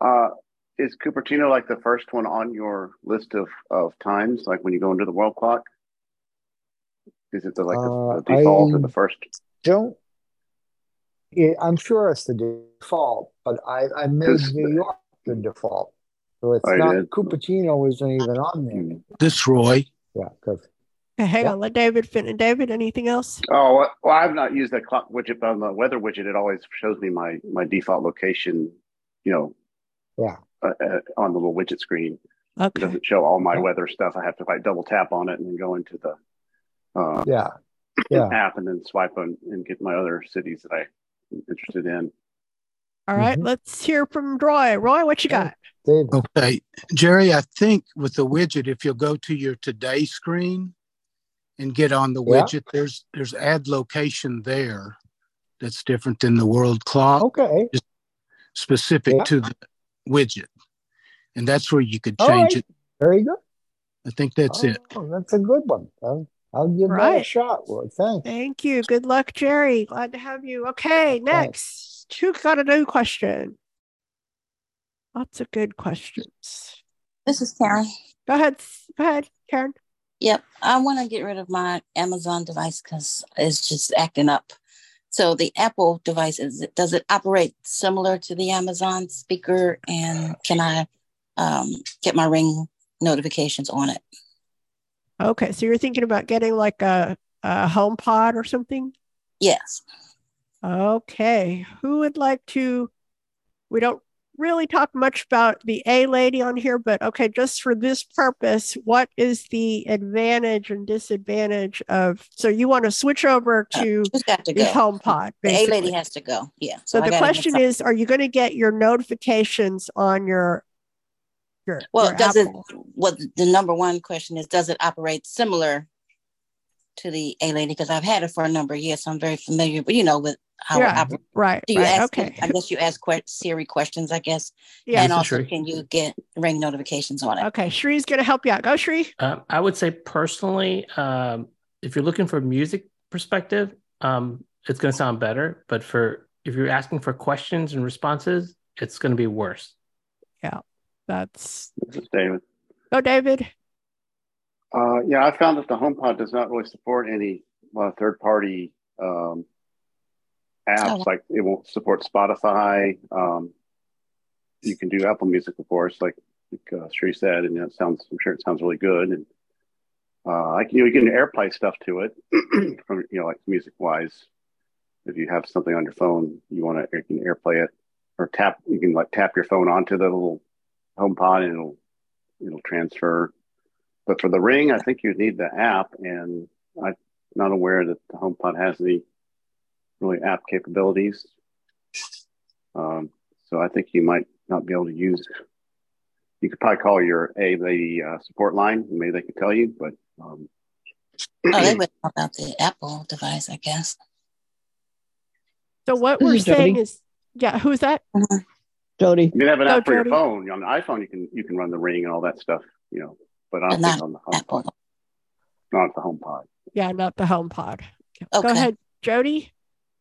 Uh, is Cupertino like the first one on your list of, of times, like when you go into the world clock? Is it the, like the, Uh, the default or I the first? Don't, yeah, I'm sure it's the default, but I, I made New York the default. So it's Oh, you not, did? Cupertino isn't even on there. This Roy. Yeah, because Okay, hang Yeah. on. Let David finish. David, anything else? Oh, well- well, I've not used that clock widget, but on the weather widget, it always shows me my, my default location, you know, yeah. Uh, uh, on the little widget screen. It doesn't show all my weather stuff. I have to like double tap on it and then go into the uh, Yeah. Yeah. app and then swipe on and get my other cities that I'm interested in. All right, let's hear from Roy. Roy, what you got? David. Okay. Jerry, I think with the widget, if you'll go to your today screen and get on the Yeah. widget, there's there's add location there that's different than the world clock. Okay. Just specific Yeah. to the widget. And that's where you could change right. it. Very good. I think that's it. Oh, that's a good one. I'll, I'll give that a shot. Roy. Thanks. Thank you. Good luck, Jerry. Glad to have you. Okay, next. Who got a new question? Lots of good questions. This is Karen. Go ahead. Go ahead, Karen. Yep, I want to get rid of my Amazon device because it's just acting up. So the Apple device is it does it operate similar to the Amazon speaker, and can I um, get my Ring notifications on it? Okay, so you're thinking about getting like a, a home pod or something? Yes. Okay. Who would like to? We don't really talk much about the A lady on here, but okay, just for this purpose, what is the advantage and disadvantage of? So you want to switch over uh, to got to the go? HomePod, The A lady has to go. Yeah. So I the question is, are you going to get your notifications on your your well, your does Apple? it? What the number one question is? Does it operate similar to the A lady? Because I've had it for a number of years, so I'm very familiar. But you know, with how Yeah, it right, Do you right, ask? okay. I guess you ask que- Siri questions. I guess. Yeah. And also, Sri. can you get ring notifications on it? Okay, Shree's going to help you out. Go, Shree. Um, I would say personally, um, if you're looking for music perspective, um, it's going to sound better. But for if you're asking for questions and responses, it's going to be worse. Yeah, that's. This is David. Go, David. Uh, yeah, I found that the HomePod does not really support any uh, third-party um, apps. Oh. Like it won't support Spotify. Um, you can do Apple Music, of course, like like uh, Sri said, and it sounds. I'm sure it sounds really good. And uh, I can you, know, you can AirPlay stuff to it from you know like music-wise. If you have something on your phone, you want to you can AirPlay it or tap. You can like tap your phone onto the little HomePod, and it'll it'll transfer. But for the ring, I think you need the app, and I'm not aware that the HomePod has any really app capabilities. Um, so I think you might not be able to use. You could probably call your A lady uh, support line. Maybe they could tell you, but um, Oh, they would know about the Apple device, I guess. So what we're is saying Jody. is, yeah, who's that? Jody. you can have an Go, app for Jody. your phone on the iPhone. You can you can run the ring and all that stuff, you know. But I don't But think on the HomePod, not the HomePod. Yeah, not the HomePod. Go Okay. ahead, Jody.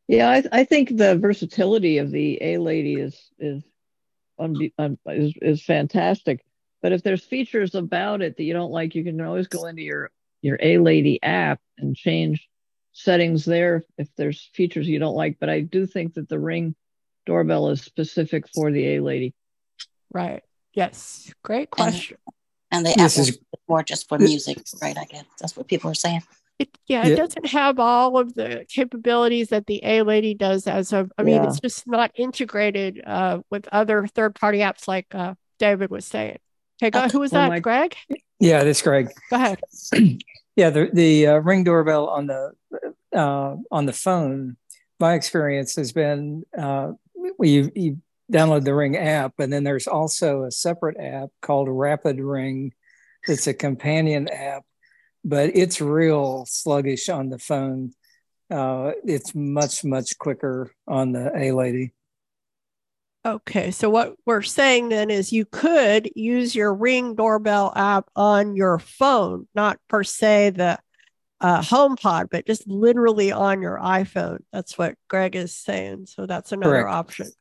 Yeah, I, I think the versatility of the A lady is is, unbe- un, is is fantastic. But if there's features about it that you don't like, you can always go into your your A lady app and change settings there if there's features you don't like. But I do think that the Ring doorbell is specific for the A lady. Right. Yes. Great question. And the This Apple is- is more just for music, right? I guess that's what people are saying. It, yeah, it Yeah. doesn't have all of the capabilities that the A Lady does. As of, I mean, Yeah. it's just not integrated uh, with other third-party apps, like uh, David was saying. Okay, go. Who was Or that? like- Greg. Yeah, this is Greg. Go ahead. Yeah, the the uh, ring doorbell on the uh, on the phone. My experience has been uh, you you download the Ring app, and then there's also a separate app called Rapid Ring. It's a companion app, but it's real sluggish on the phone. Uh, it's much much quicker on the A Lady. Okay, so what we're saying then is you could use your Ring doorbell app on your phone, not per se the uh, HomePod, but just literally on your iPhone. That's what Greg is saying. So that's another Correct. option,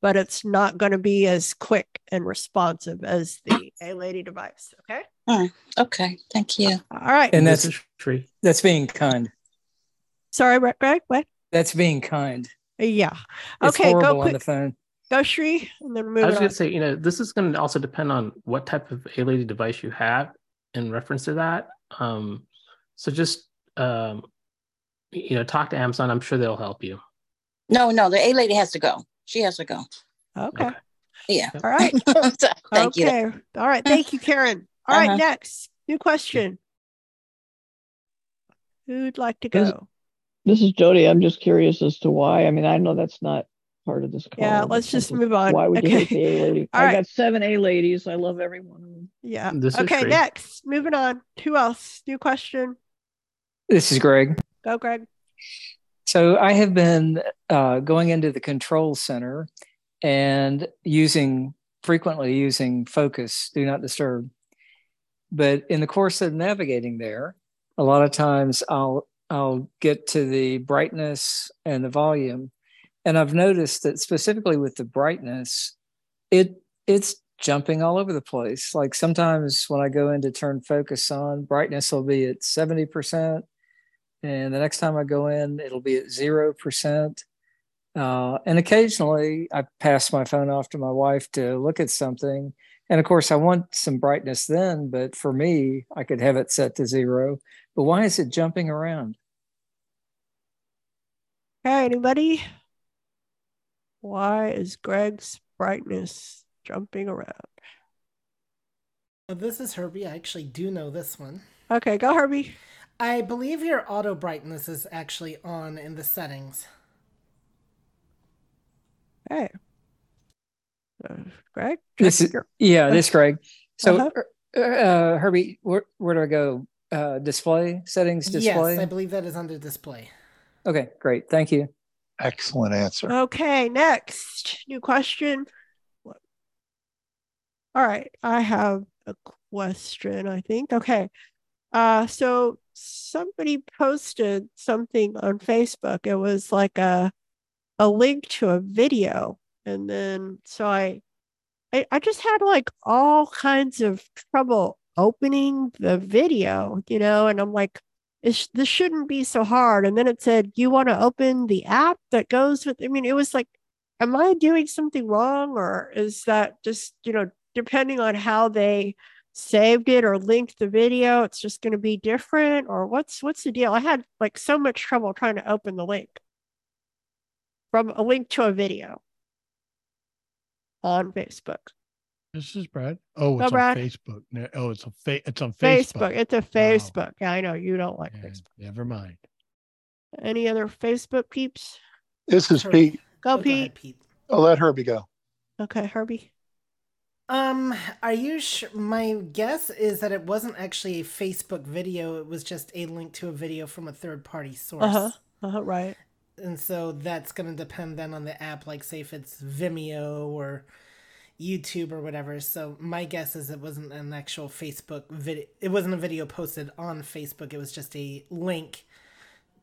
but it's not going to be as quick and responsive as the A Lady device. Okay. Hmm, okay, thank you. All right. And that's is tree. that's being kind. Sorry, Greg. What? That's being kind. Yeah. It's okay. horrible Go on quick. the phone. Go Shri, and then move. I was going to say, you know, this is going to also depend on what type of A lady device you have in reference to that. Um, so just, um, you know, talk to Amazon. I'm sure they'll help you. No, no, the A lady has to go. She has to go. Okay. Yeah. All right. Thank you. okay. All right. Thank you, Karen. All right. Uh-huh. Next, new question. Who'd like to go? This is Jody. I'm just curious as to why. I mean, I know that's not part of this call. Yeah, let's just something- move on. Why would you hate the A lady? All I right. got seven A ladies. I love every one of them. Yeah. This okay. Shri. Next, moving on. Who else? New question. This is Greg. Go, Greg. So I have been uh, going into the control center and using frequently using focus, do not disturb. But in the course of navigating there, a lot of times I'll I'll get to the brightness and the volume, and I've noticed that specifically with the brightness, it it's jumping all over the place. Like sometimes when I go in to turn focus on, brightness will be at seventy percent, and the next time I go in, it'll be at zero percent. Uh, and occasionally, I pass my phone off to my wife to look at something, and of course, I want some brightness then. But for me, I could have it set to zero. But why is it jumping around? Okay. Anybody? Why is Greg's brightness jumping around. Oh, this is Herbie. I actually do know this one. Okay, go Herbie. I believe your auto brightness is actually on in the settings. Hey. Uh, Greg? This is yeah, this Greg. So Uh-huh. uh, uh, Herbie, where where do I go? Uh, display settings. Display. Yes, I believe that is under display. Okay, great. Thank you. Excellent answer. Okay, next new question. All right, I have a question, I think. Okay. Uh so somebody posted something on Facebook. It was like a a link to a video. And then so I I, I just had like all kinds of trouble opening the video, you know, and I'm like, this, this shouldn't be so hard. And then it said, you want to open the app that goes with, I mean, it was like, am I doing something wrong? Or is that just, you know, depending on how they saved it or linked the video, it's just going to be different? Or what's, what's the deal? I had like so much trouble trying to open the link from a link to a video on Facebook. This is Brad. Oh, Go, it's Brad. on Facebook. Oh, it's a fa- it's on Facebook. Facebook. It's a Facebook. Yeah, I know you don't like Yeah, Facebook. Never mind. Any other Facebook peeps? This is Pete. Go, Oh, go Pete. ahead, Pete. I'll let Herbie go. Okay, Herbie. Um, are you sure? My guess is that it wasn't actually a Facebook video. It was just a link to a video from a third party source. Uh huh. Uh huh. Right. And so that's going to depend then on the app, like say if it's Vimeo or YouTube or whatever. So my guess is it wasn't an actual Facebook video. It wasn't a video posted on Facebook. It was just a link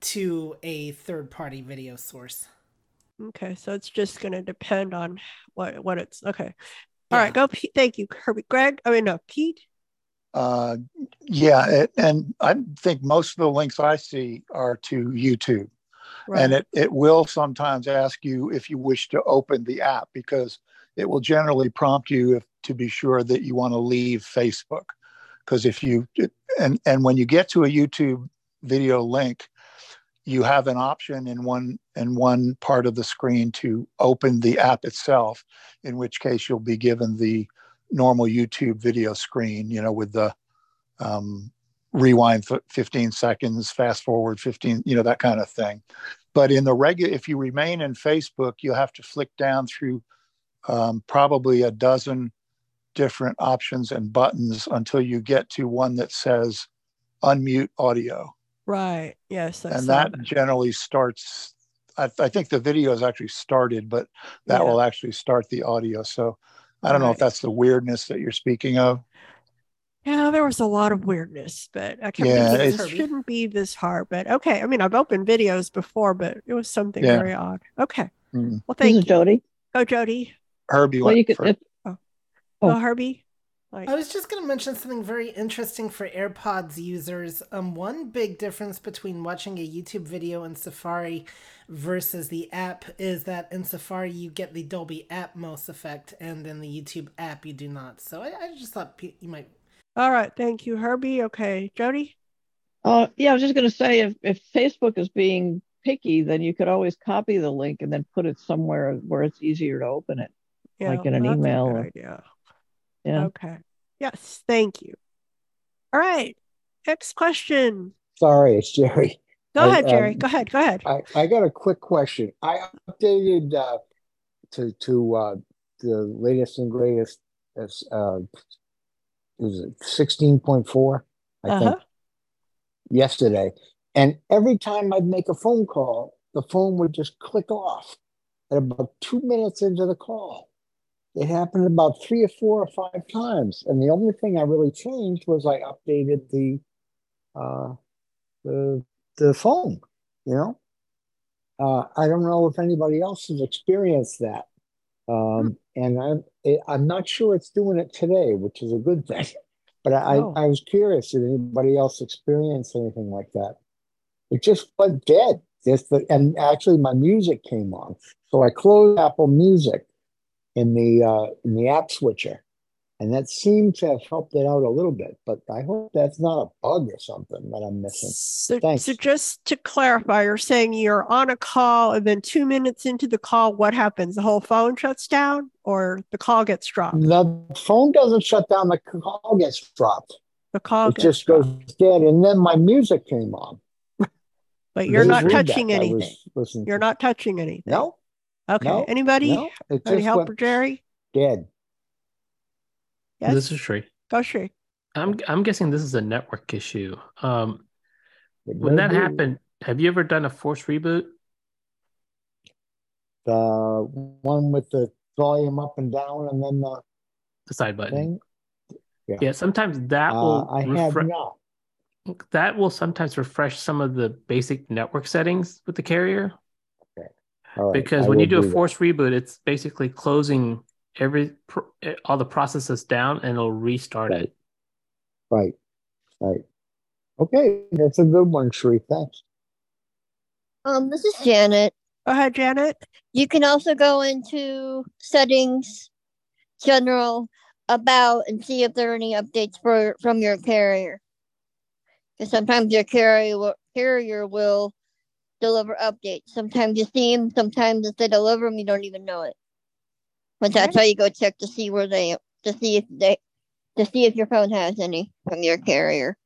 to a third party video source. Okay, so it's just going to depend on what what it's okay. All right, go Pete. Thank you, Herbie. Greg. I mean, no, Pete. Uh, yeah, it, and I think most of the links I see are to YouTube, and it it will sometimes ask you if you wish to open the app because it will generally prompt you if, to be sure that you want to leave Facebook, because if you and and when you get to a YouTube video link, you have an option in one in one part of the screen to open the app itself in which case you'll be given the normal youtube video screen you know with the um, rewind 15 seconds fast forward 15 you know that kind of thing but in the regular if you remain in facebook you'll have to flick down through um, probably a dozen different options and buttons until you get to one that says unmute audio Right. Yes. And that generally starts I, I think the video is actually started but that Yeah. will actually start the audio so i don't know if that's the weirdness that you're speaking of Yeah, there was a lot of weirdness, but I kept Yeah, thinking it's- shouldn't be this hard. But okay, I mean, I've opened videos before, but it was something Yeah. very odd. Okay. Mm. Well, This thank is you. Jody. Go, Jody. herbie Well, went you could. first. If, Go, Oh. Herbie. Like, I was just going to mention something very interesting for AirPods users. Um, one big difference between watching a YouTube video in Safari versus the app is that in Safari you get the Dolby Atmos effect, and in the YouTube app you do not. So I, I just thought you might. All right. Thank you, Herbie. Okay, Jody. uh, yeah, I was just going to say if, if Facebook is being picky, then you could always copy the link and then put it somewhere where it's easier to open it, Yeah, like in an email. good Or, yeah. Okay. Yes. Thank you. All right. Next question. Sorry, it's Jerry. Go I, ahead, Jerry. um, Go ahead. Go ahead. I, I got a quick question. I updated uh, to to uh, the latest and greatest. As uh, was it was sixteen point four? I Uh-huh. think yesterday, and every time I'd make a phone call, the phone would just click off at about two minutes into the call. It happened about three or four or five times, and the only thing I really changed was I updated the uh, the the phone. You know, uh, I don't know if anybody else has experienced that, um, and I'm it, I'm not sure it's doing it today, which is a good thing. But I, Oh. I was curious did anybody else experience anything like that? It just went dead. Just the, and actually my music came on, so I closed Apple Music in the uh, in the app switcher, And that seemed to have helped it out a little bit, but I hope that's not a bug or something that I'm missing. So, Thanks. so just to clarify, you're saying you're on a call and then two minutes into the call, what happens? The whole phone shuts down or the call gets dropped? The phone doesn't shut down, the call gets dropped. The call It just goes dead. And then my music came on. But you're not touching anything. You're to. not touching anything. No. Okay. No, Anybody? no, Any help for Jerry? Dead. Yes. This is Shree. Go Shree. I'm I'm guessing this is a network issue. Um, It when that be. happened, have you ever done a force reboot? The one with the volume up and down and then the The side button. thing. Yeah. Yeah, sometimes that Uh, will I have not. that will sometimes refresh some of the basic network settings with the carrier. All right, because I when you will do a that. force reboot, it's basically closing every eh, all the processes down and it'll restart it. Right. Right. Okay, that's a good one, Shree. Thanks. Um, this is Janet. Go ahead, Janet. You can also go into settings, general, about, and see if there are any updates for from your carrier. Because sometimes your carrier will, carrier will deliver updates. Sometimes you see them. Sometimes if they deliver them, you don't even know it. But that's how you go check to see where they to see if they to see if your phone has any from your carrier.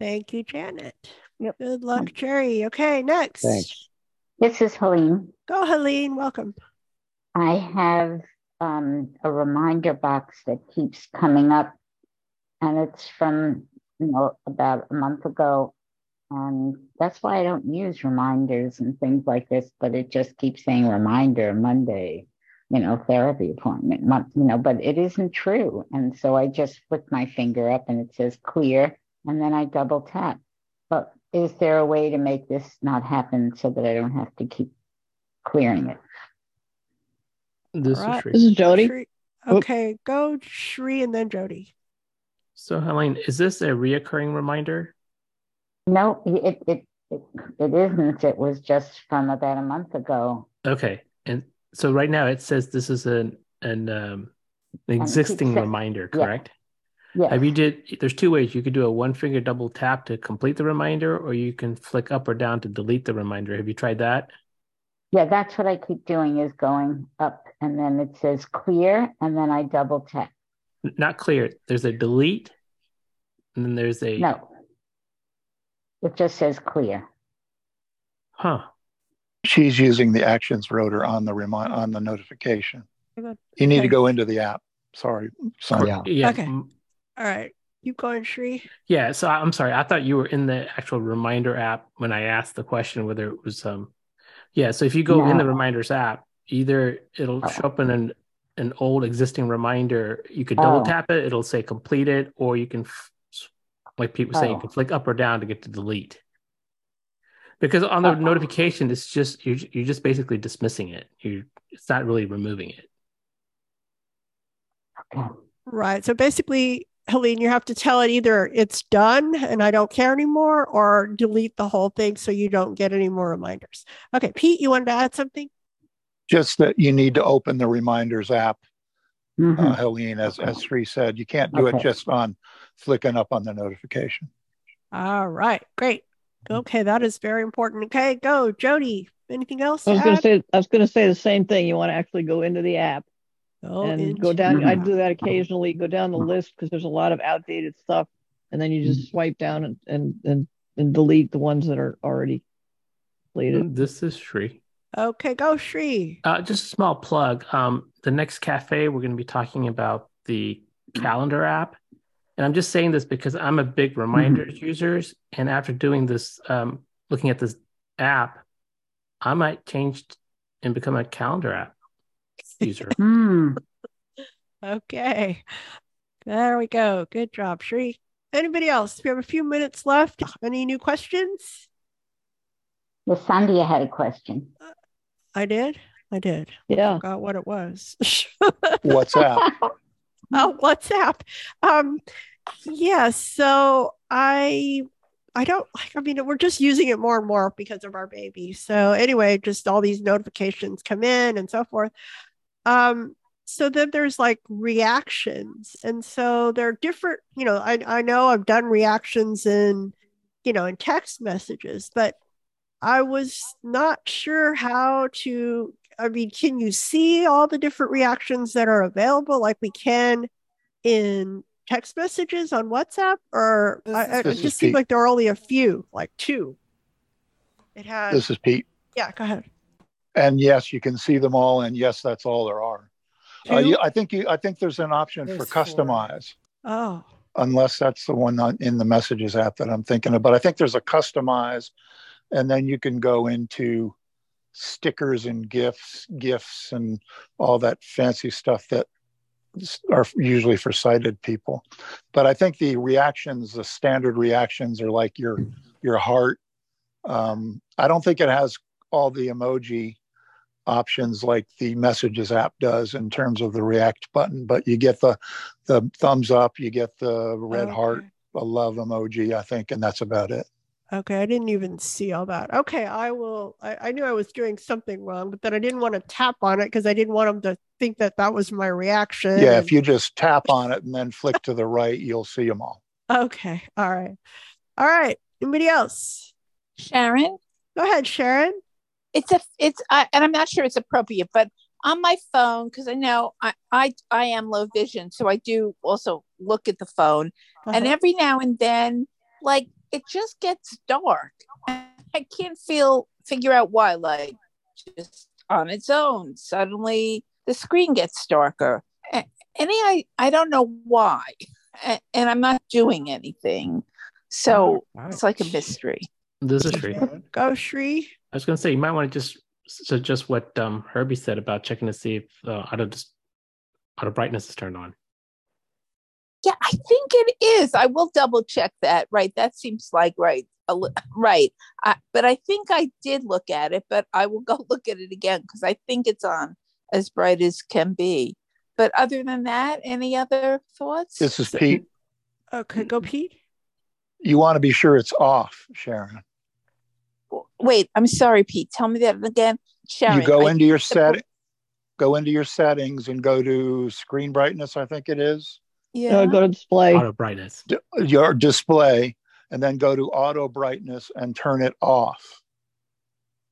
Thank you, Janet. Yep. Good luck, Jerry. Okay, next. Thanks. This is Helene. Go, Helene. Welcome. I have um, a reminder box that keeps coming up, and it's from you know about a month ago, and that's why I don't use reminders and things like this. But it just keeps saying reminder Monday, you know, therapy appointment, you know. But it isn't true, and so I just flick my finger up, and it says clear, and then I double tap. But is there a way to make this not happen so that I don't have to keep clearing it? This All right. is This is Jody. Shree- Okay, go Shree and then Jody. So Helene, is this a reoccurring reminder? No, it, it, it, it isn't. It was just from about a month ago. Okay, and so right now it says this is an an um, an existing reminder, Yeah. correct? Yes. Have you did? There's two ways. You could do a one finger double tap to complete the reminder, or you can flick up or down to delete the reminder. Have you tried that? Yeah, that's what I keep doing is going up and then it says clear and then I double tap. Not clear. There's a delete, and then there's a No. It just says clear. huh. She's using the actions rotor on the remind on the notification. You need to go into the app. Sorry, sorry. Yeah. Okay. mm, All right. Keep going, Shree. Yeah, so I- I'm sorry. I thought you were in the actual reminder app when I asked the question whether it was um yeah, so if you go in the reminders app, either it'll show up in an an old existing reminder, you could double Oh. tap it, it'll say completed, or you can f- s- like people say, you Oh. can flick up or down to get to delete. Because on the Uh-uh. notification, it's just you're you're just basically dismissing it. You it's not really removing it. Right. So basically, Helene, you have to tell it either it's done and I don't care anymore, or delete the whole thing so you don't get any more reminders. Okay, Pete, you wanted to add something? Just that you need to open the reminders app, Mhm. uh, Helene, as, as Sri said. You can't do it just on flicking up on the notification. All right, great. Okay, that is very important. Okay, go, Jody. Anything else? I was going to say I was going to say the same thing. You want to actually go into the app Go and go down. I do that occasionally. Go down the list because there's a lot of outdated stuff, and then you just swipe down and and and, and delete the ones that are already deleted. This is Shree. Okay, go, Shree. Uh, just a small plug. Um, the next cafe, we're going to be talking about the calendar app. And I'm just saying this because I'm a big reminders users. And after doing this, um, looking at this app, I might change and become a calendar app user. Hmm. Okay, there we go. Good job, Shree. Anybody else? We have a few minutes left. Any new questions? Well, Sandhya had a question. I did. I did. Yeah. I Forgot what it was. WhatsApp. oh, WhatsApp. Um, yeah. So I, I don't like. I mean, we're just using it more and more because of our baby. So anyway, just all these notifications come in and so forth. Um, so then there's like reactions and so there are different you know I, I know i've done reactions in you know in text messages but i was not sure how to i mean can you see all the different reactions that are available like we can in text messages on whatsapp or I, it just seems like there are only a few like two it has This is Pete. yeah go ahead And yes, you can see them all. And yes, that's all there are. Uh, you, I think you, I think there's an option for There's four. customize, oh unless that's the one on, in the messages app that I'm thinking of. But I think there's a customize, and then you can go into stickers and gifts, gifts, and all that fancy stuff that are usually for sighted people. But I think the reactions, the standard reactions, are like your your heart. Um, I don't think it has all the emoji options like the messages app does in terms of the react button but you get the the thumbs up you get the red heart a love emoji i think and that's about it Okay, I didn't even see all that. Okay, I will. I, I knew I was doing something wrong, but then I didn't want to tap on it because I didn't want them to think that that was my reaction. yeah and- if you just tap on it and then flick to the right you'll see them all Okay, all right, all right. Anybody else? Sharon? Go ahead, Sharon. It's a it's I and I'm not sure it's appropriate, but on my phone because I know I, I I am low vision, so I do also look at the phone, and Uh-huh. every now and then, like it just gets dark. I can't feel figure out why. Like just on its own, suddenly the screen gets darker. A- Any I I don't know why, and I'm not doing anything, so it's like a mystery. This is Sri. Go, Shri. I was going to say you might want to just suggest what um, Herbie said about checking to see if uh, auto dis- auto brightness is turned on. Yeah, I think it is. I will double check that. Right, that seems like right. Right, I, but I think I did look at it, but I will go look at it again because I think it's on as bright as can be. But other than that, any other thoughts? this is pete Okay, go, Pete. you want to be sure it's off sharon Wait, I'm sorry, Pete. Tell me that again. Sharon, you go I- into your set go into your settings and go to screen brightness i think it is Yeah. Uh, go to display. Auto brightness. D- your display and then go to auto brightness and turn it off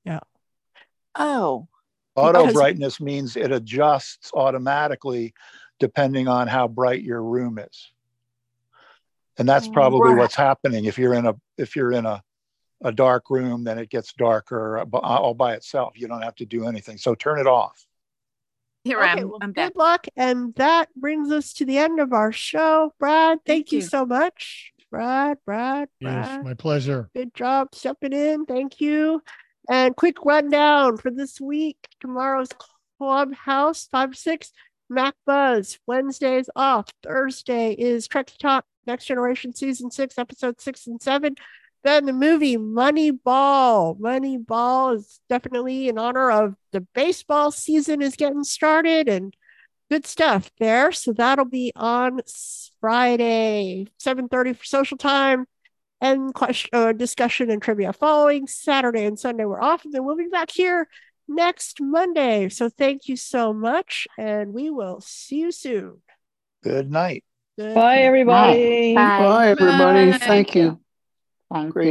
Yeah. Oh. auto Because- brightness means it adjusts automatically depending on how bright your room is and that's probably Right. what's happening if you're in a if you're in a a dark room then it gets darker all by itself you don't have to do anything so turn it off Here Okay, I'm. well, I'm good back. luck. And that brings us to the end of our show. Brad, thank, you. you. so much. Brad, Brad, Yes, Brad. my pleasure. Good job stepping in. Thank you. And quick rundown for this week. Tomorrow's Clubhouse, 5 6, Mac Buzz. Wednesday's off. Thursday is Trek Talk, Next Generation Season 6, Episode 6 and 7. Then the movie Moneyball. Moneyball is definitely in honor of the baseball season is getting started and good stuff there. So that'll be on Friday, 7:30 for social time and question uh, discussion and trivia following Saturday and Sunday we're off and then we'll be back here next Monday. So thank you so much and we will see you soon. good night Good Bye, night. everybody. Bye. Bye, everybody. Bye. Thank you. Thank Great. you.